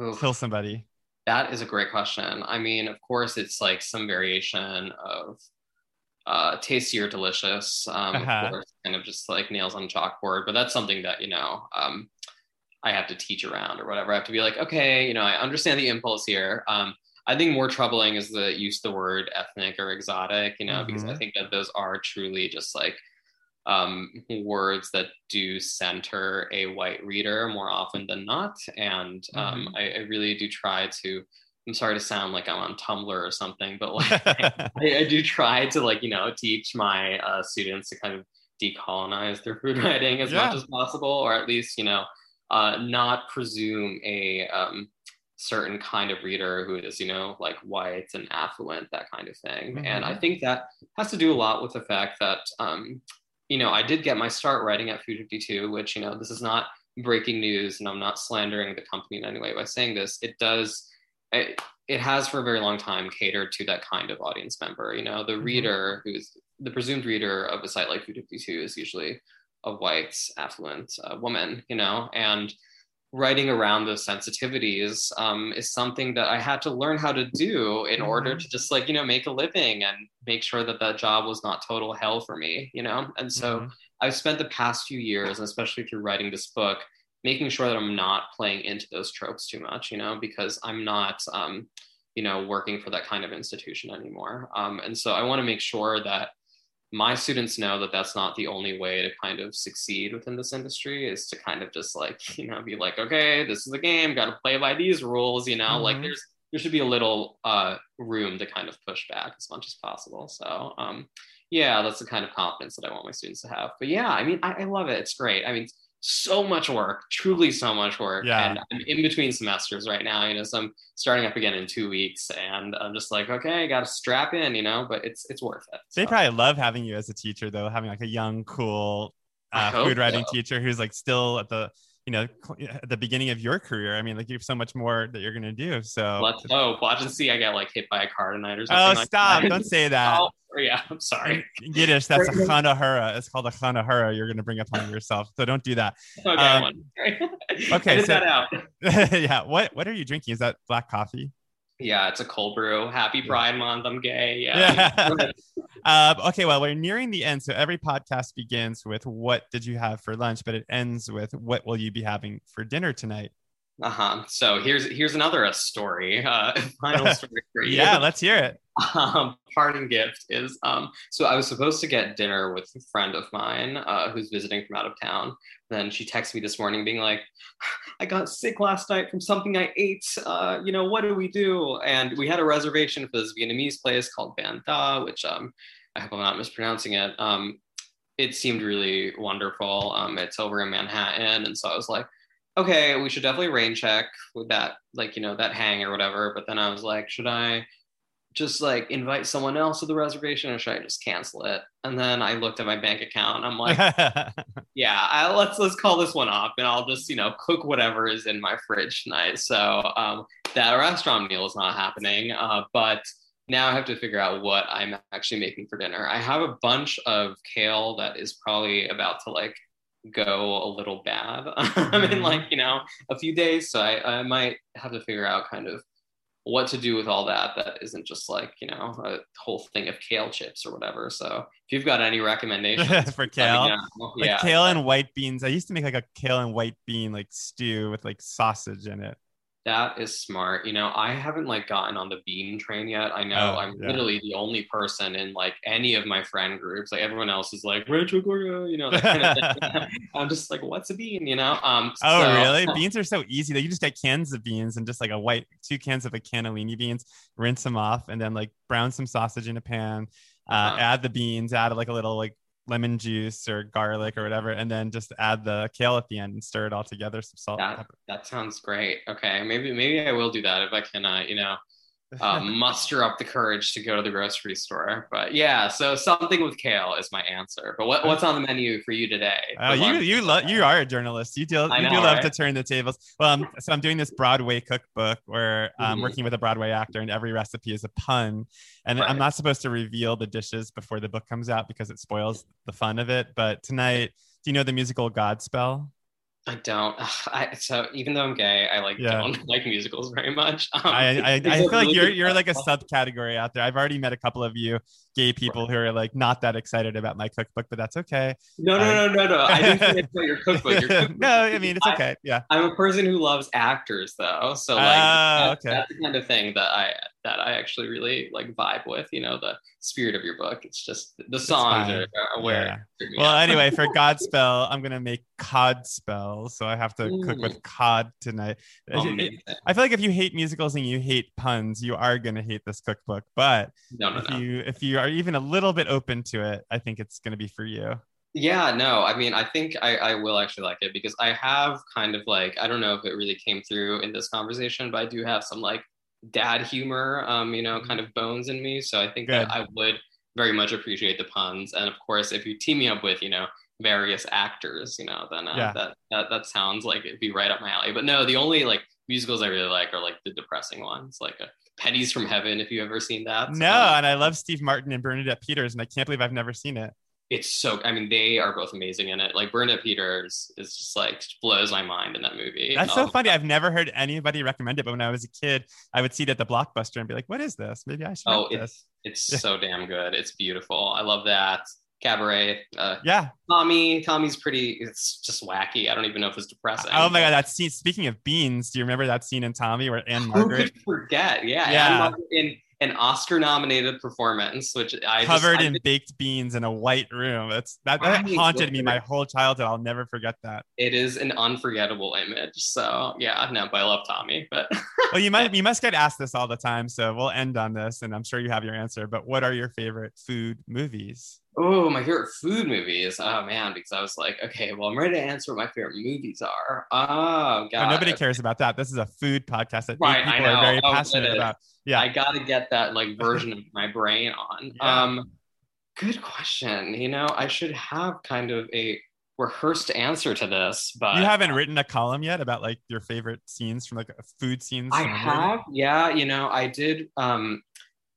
Oof. kill somebody? That is a great question. I mean, of course, it's like some variation of uh, tasty or delicious. Um, uh-huh. Of course, kind of just like nails on chalkboard, but that's something that you know um, I have to teach around or whatever. I have to be like, okay, you know, I understand the impulse here. Um, I think more troubling is the use of the word ethnic or exotic, you know, mm-hmm. because I mm-hmm. think that those are truly just like um, words that do center a white reader more often than not. And um, mm-hmm. I, I, really do try to I'm sorry to sound like I'm on Tumblr or something, but like I, I, do try to like you know teach my uh, students to kind of decolonize their food writing as yeah. much as possible, or at least you know uh, not presume a um, certain kind of reader who is you know like white and affluent, that kind of thing. Mm-hmm. And I think that has to do a lot with the fact that um, you know I did get my start writing at Food 52, which you know this is not breaking news, and I'm not slandering the company in any way by saying this. It does it, it has for a very long time catered to that kind of audience member. You know, the mm-hmm. reader who's the presumed reader of a site like Food 52 is usually a white, affluent uh, woman, you know, and writing around those sensitivities um, is something that I had to learn how to do in mm-hmm. order to just like, you know, make a living and make sure that that job was not total hell for me, you know? And so mm-hmm. I've spent the past few years, and especially through writing this book, making sure that I'm not playing into those tropes too much, you know, because I'm not, um, you know, working for that kind of institution anymore. Um, and so I want to make sure that my students know that that's not the only way to kind of succeed within this industry is to kind of just like, you know, be like, okay, this is a game, got to play by these rules, you know, mm-hmm. like there's, there should be a little uh, room to kind of push back as much as possible. So, um, yeah, that's the kind of confidence that I want my students to have. But yeah, I mean, I, I love it. It's great. I mean, so much work, truly so much work. Yeah. And I'm in between semesters right now, you know, so I'm starting up again in two weeks and I'm just like, okay, I got to strap in, you know, but it's, it's worth it. They So, probably love having you as a teacher, though, having like a young, cool uh, food writing so. teacher who's like still at the, you know, at the beginning of your career. I mean, like you have so much more that you're gonna do. So, let's hope. Watch and see. I get like hit by a car tonight or something. oh, like stop! that. Don't say that. Oh, yeah, I'm sorry. In Yiddish, that's a kinehora. It's called a kinehora. You're gonna bring upon yourself. So don't do that. Okay, Um, okay, so- that out. yeah. What What are you drinking? Is that black coffee? Yeah, it's a cold brew. Happy Pride Month. I'm gay. Yeah. Yeah. Um, okay, well, we're nearing the end. So every podcast begins with what did you have for lunch, but it ends with what will you be having for dinner tonight? Uh-huh. So here's here's another uh, story. Uh, final story for you. Yeah, let's hear it. um, parting gift is um, so I was supposed to get dinner with a friend of mine uh, who's visiting from out of town. Then she texted me this morning, being like, "I got sick last night from something I ate. Uh, you know, what do we do?" And we had a reservation for this Vietnamese place called Ban Da, which um, I hope I'm not mispronouncing it. Um, it seemed really wonderful. Um, it's over in Manhattan, and so I was like, okay, we should definitely rain check with that, like you know, that hang or whatever. But then I was like, should I? just like invite someone else to the reservation or should I just cancel it? And then I looked at my bank account I'm like, yeah, I, let's let's call this one off and I'll just you know cook whatever is in my fridge tonight. So um, that restaurant meal is not happening, uh, but now I have to figure out what I'm actually making for dinner. I have a bunch of kale that is probably about to like go a little bad. I'm in mm-hmm. like you know a few days, so I, I might have to figure out kind of what to do with all that that isn't just like you know a whole thing of kale chips or whatever so if you've got any recommendations for kale. know. Like yeah kale and white beans. I used to make like a kale and white bean like stew with like sausage in it. That is smart you know i haven't like gotten on the bean train yet i know Oh, i'm yeah. literally the only person in like any of my friend groups like everyone else is like rancho gordo you know that kind of i'm just like what's a bean you know um Oh, so- really? Beans are so easy. Like, you just get cans of beans and just like a white two cans of a cannellini beans, rinse them off, and then like brown some sausage in a pan. Uh, Uh-huh. Add the beans, add like a little like lemon juice or garlic or whatever, and then just add the kale at the end and stir it all together. Some salt. that, that sounds great okay maybe maybe i will do that if i can uh, you know um, muster up the courage to go to the grocery store. But yeah, so something with kale is my answer. But what, what's on the menu for you today? Oh, for you you love you are a journalist. You do you do love right? to turn the tables. Well, um, so I'm doing this Broadway cookbook where I'm Mhm. working with a Broadway actor, and every recipe is a pun. And I'm not supposed to reveal the dishes before the book comes out because it spoils the fun of it. But tonight, do you know the musical Godspell? I don't. I, so even though I'm gay, I like Yeah. don't like musicals very much. Um, I, I, I feel like really you're you're like a subcategory out there. I've already met a couple of you gay people who are like not that excited about my cookbook, but that's okay. No, no, no, no, no. I didn't say it's about your cookbook. Your cookbook no, I mean it's okay. Yeah. I'm a person who loves actors, though. So like, Ah, that's, okay. that's the kind of thing that I that I actually really like vibe with. You know, the spirit of your book. It's just the songs are, are where. Yeah. it took me Well, anyway, for Godspell, I'm gonna make cod spell, so I have to cook Mm. with cod tonight. It- it- Amazing. I feel like if you hate musicals and you hate puns, you are gonna hate this cookbook. But no, no, if no. you if you are even a little bit open to it, I think it's gonna be for you. Yeah, no, I mean, I think I, I will actually like it because I have kind of like, I don't know if it really came through in this conversation, but I do have some like dad humor, um, you know, kind of bones in me. So I think Good. that I would very much appreciate the puns. And of course, if you team me up with, you know, various actors, you know, then uh, Yeah. that, that that sounds like it'd be right up my alley. But no, the only like musicals I really like are like the depressing ones, like uh, Pennies from Heaven, if you've ever seen that. No, Um, and I love Steve Martin and Bernadette Peters, and I can't believe I've never seen it. It's so i mean they are both amazing in it like bernadette peters is just like blows my mind in that movie That's so Um, funny. I've never heard anybody recommend it, but when I was a kid, I would see it at the blockbuster and be like, "What is this? Maybe I should." oh it's this. it's so damn good it's beautiful i love that cabaret uh Yeah. tommy tommy's pretty it's just wacky i don't even know if it's depressing Oh my god, that scene. Speaking of beans, do you remember that scene in Tommy where Ann-Margret could forget yeah, Yeah. In an oscar nominated performance which i covered just, I in baked beans in a white room? That's that, that haunted me my whole childhood. I'll never forget that. it is an unforgettable image so yeah no but i love tommy but Well, you might you must get asked this all the time, so we'll end on this, and I'm sure you have your answer. But what are your favorite food movies? Oh, my favorite food movies. Oh man, because I was like, okay, well, I'm ready to answer what my favorite movies are. Oh god, oh, nobody cares about that. This is a food podcast that right, people are very oh, passionate about. Yeah, I got to get that like version of my brain on. Yeah. Um, good question. You know, I should have kind of a rehearsed answer to this, but you haven't written a column yet about like your favorite scenes from like food scenes. I have, yeah. You know, I did um,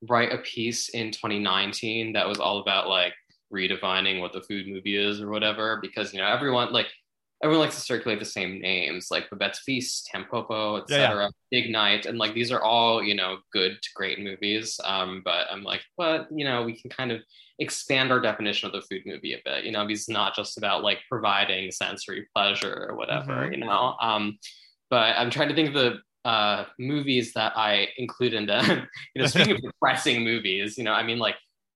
write a piece in 2019 that was all about like redefining what the food movie is or whatever, because you know everyone like everyone likes to circulate the same names like Babette's Feast, Tampopo, etc. Yeah, yeah. Big Night, and like these are all you know good to great movies. Um, but I'm like, but you know, we can kind of expand our definition of the food movie a bit. You know, it's not just about like providing sensory pleasure or whatever. Mm-hmm. You know, um, but I'm trying to think of the uh, movies that I include in them. you know, speaking of depressing movies, you know, I mean, like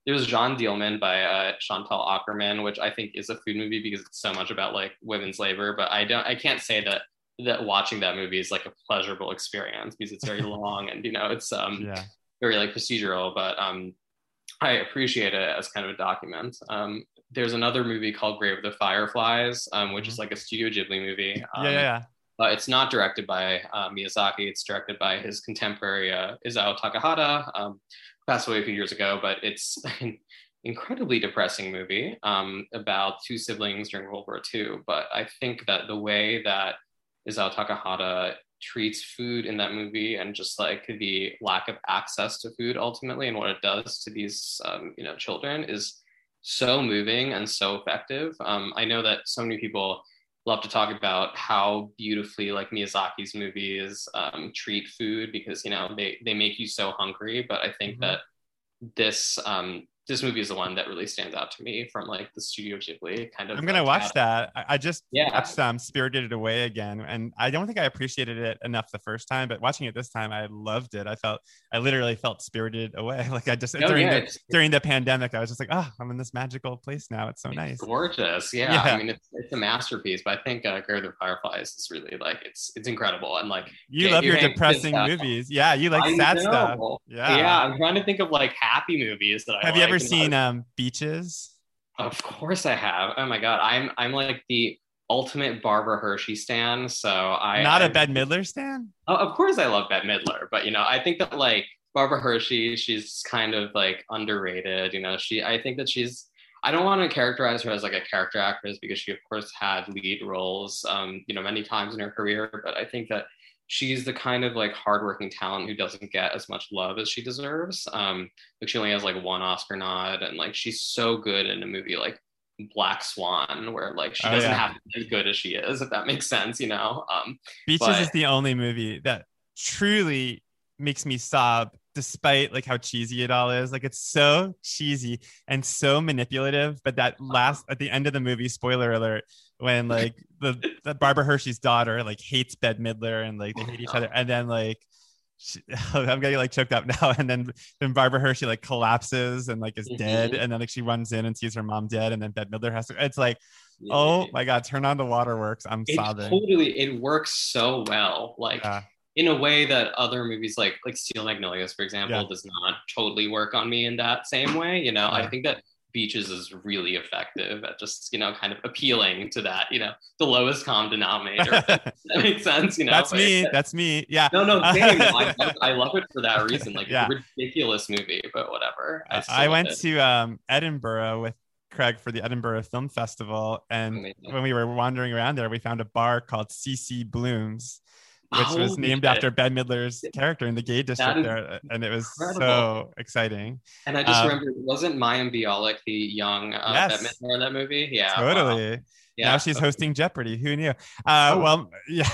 there's Jeanne Dielman by uh, Chantal Akerman, which I think is a food movie because it's so much about like women's labor. But I don't, I can't say that that watching that movie is like a pleasurable experience because it's very long and you know it's um yeah. very like procedural. But um, I appreciate it as kind of a document. Um, there's another movie called Grave of the Fireflies, um, which mm-hmm. is like a Studio Ghibli movie. Um, yeah, yeah. Uh, it's not directed by uh, Miyazaki. It's directed by his contemporary uh, Isao Takahata, um, passed away a few years ago. But it's an incredibly depressing movie um, about two siblings during World War II. But I think that the way that Isao Takahata treats food in that movie and just like the lack of access to food ultimately and what it does to these um, you know children is so moving and so effective. Um, I know that so many people love to talk about how beautifully like Miyazaki's movies um, treat food because you know they they make you so hungry. But I think mm-hmm. that this um, this movie is the one that really stands out to me from like the Studio Ghibli kind of. I'm gonna watch that. I, just yeah. watched um, Spirited Away again, and I don't think I appreciated it enough the first time, but watching it this time, I loved it. I felt, I literally felt spirited away. Like I just oh, during yeah, the during the pandemic, I was just like, oh, I'm in this magical place now. It's so it's nice. Gorgeous, yeah. yeah. I mean, it's, it's a masterpiece. But I think uh, Grave of Fireflies is really like it's it's incredible and like you love your depressing movies. Yeah, you like I sad know. stuff. Yeah, yeah. I'm trying to think of like happy movies that I have. You ever seen um, Beaches? Of course I have. Oh my god, I'm I'm like the ultimate Barbara Hershey stan. So I not a I, Bette Midler stan. Oh, of course I love Bette Midler, but you know I think that like Barbara Hershey, she's kind of like underrated. You know, she I think that she's I don't want to characterize her as like a character actress because she of course had lead roles um, you know many times in her career, but I think that she's the kind of like hardworking talent who doesn't get as much love as she deserves. Um, like she only has like one Oscar nod, and like she's so good in a movie like Black Swan, where like she oh, doesn't yeah. have to be as good as she is, if that makes sense, you know. Um, Beaches but... is the only movie that truly makes me sob despite like how cheesy it all is like it's so cheesy and so manipulative but that last at the end of the movie spoiler alert when like the, the Barbara Hershey's daughter like hates Bette Midler and like they hate each other, and then like she, I'm getting like choked up now, and then then Barbara Hershey like collapses and like is mm-hmm. dead, and then like she runs in and sees her mom dead, and then Bette Midler has to. It's like, yeah. oh my god, turn on the waterworks. I'm it sobbing. Totally, it works so well. Like. Yeah. In a way that other movies like like Steel Magnolias, for example, yeah. does not totally work on me in that same way. You know, I think that beaches is really effective at just you know kind of appealing to that you know the lowest common denominator that makes sense you know that's but, me that's me yeah no no same. I, love, I, love, it for that reason like yeah. ridiculous movie but whatever i, I went to um, edinburgh with craig for the edinburgh film festival and Amazing. when we were wandering around there we found a bar called cc blooms which oh, was named shit. after Bette Midler's character in the gay district there, and it was incredible. so exciting. And I just um, remember, wasn't Mayim Bialik the young uh, yes. Bette Midler in that movie? Yeah, totally. Wow. Yeah. Now she's hosting Jeopardy. Who knew? Uh, oh. Well, yeah,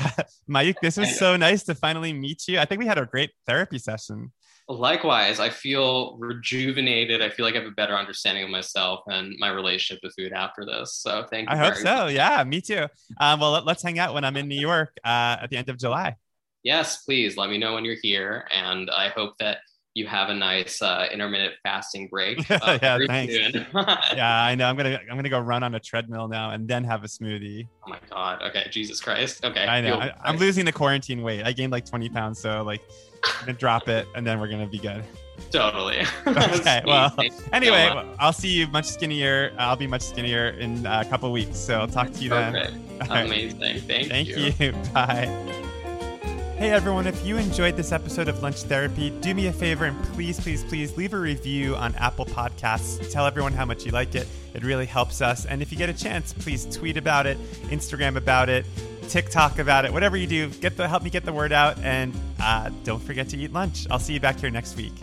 Mayukh, this was so nice to finally meet you. I think we had a great therapy session. Likewise, I feel rejuvenated. I feel like I have a better understanding of myself and my relationship with food after this. So thank you. I hope so. Much. Yeah, me too. Um, well, let, us hang out when I'm in New York uh, at the end of July. Yes, please let me know when you're here. And I hope that you have a nice uh, intermittent fasting break. Uh, yeah, thanks. yeah, I know. I'm gonna I'm gonna go run on a treadmill now and then have a smoothie. Oh my god. Okay, Jesus Christ. Okay. I know. I, am losing the quarantine weight. I gained like 20 pounds, so like I'm gonna drop it and then we're gonna be good. Totally. Okay. Well, anyway. I'll see you much skinnier. I'll be much skinnier in a couple weeks. So I'll talk to you then. Perfect. Right. Amazing. Thank, Thank you. you. Bye. Hey everyone, if you enjoyed this episode of Lunch Therapy, do me a favor and please, please, please leave a review on Apple Podcasts. Tell everyone how much you like it. It really helps us. And if you get a chance, please tweet about it, Instagram about it, TikTok about it, whatever you do, get the help me get the word out. And uh, don't forget to eat lunch. I'll see you back here next week.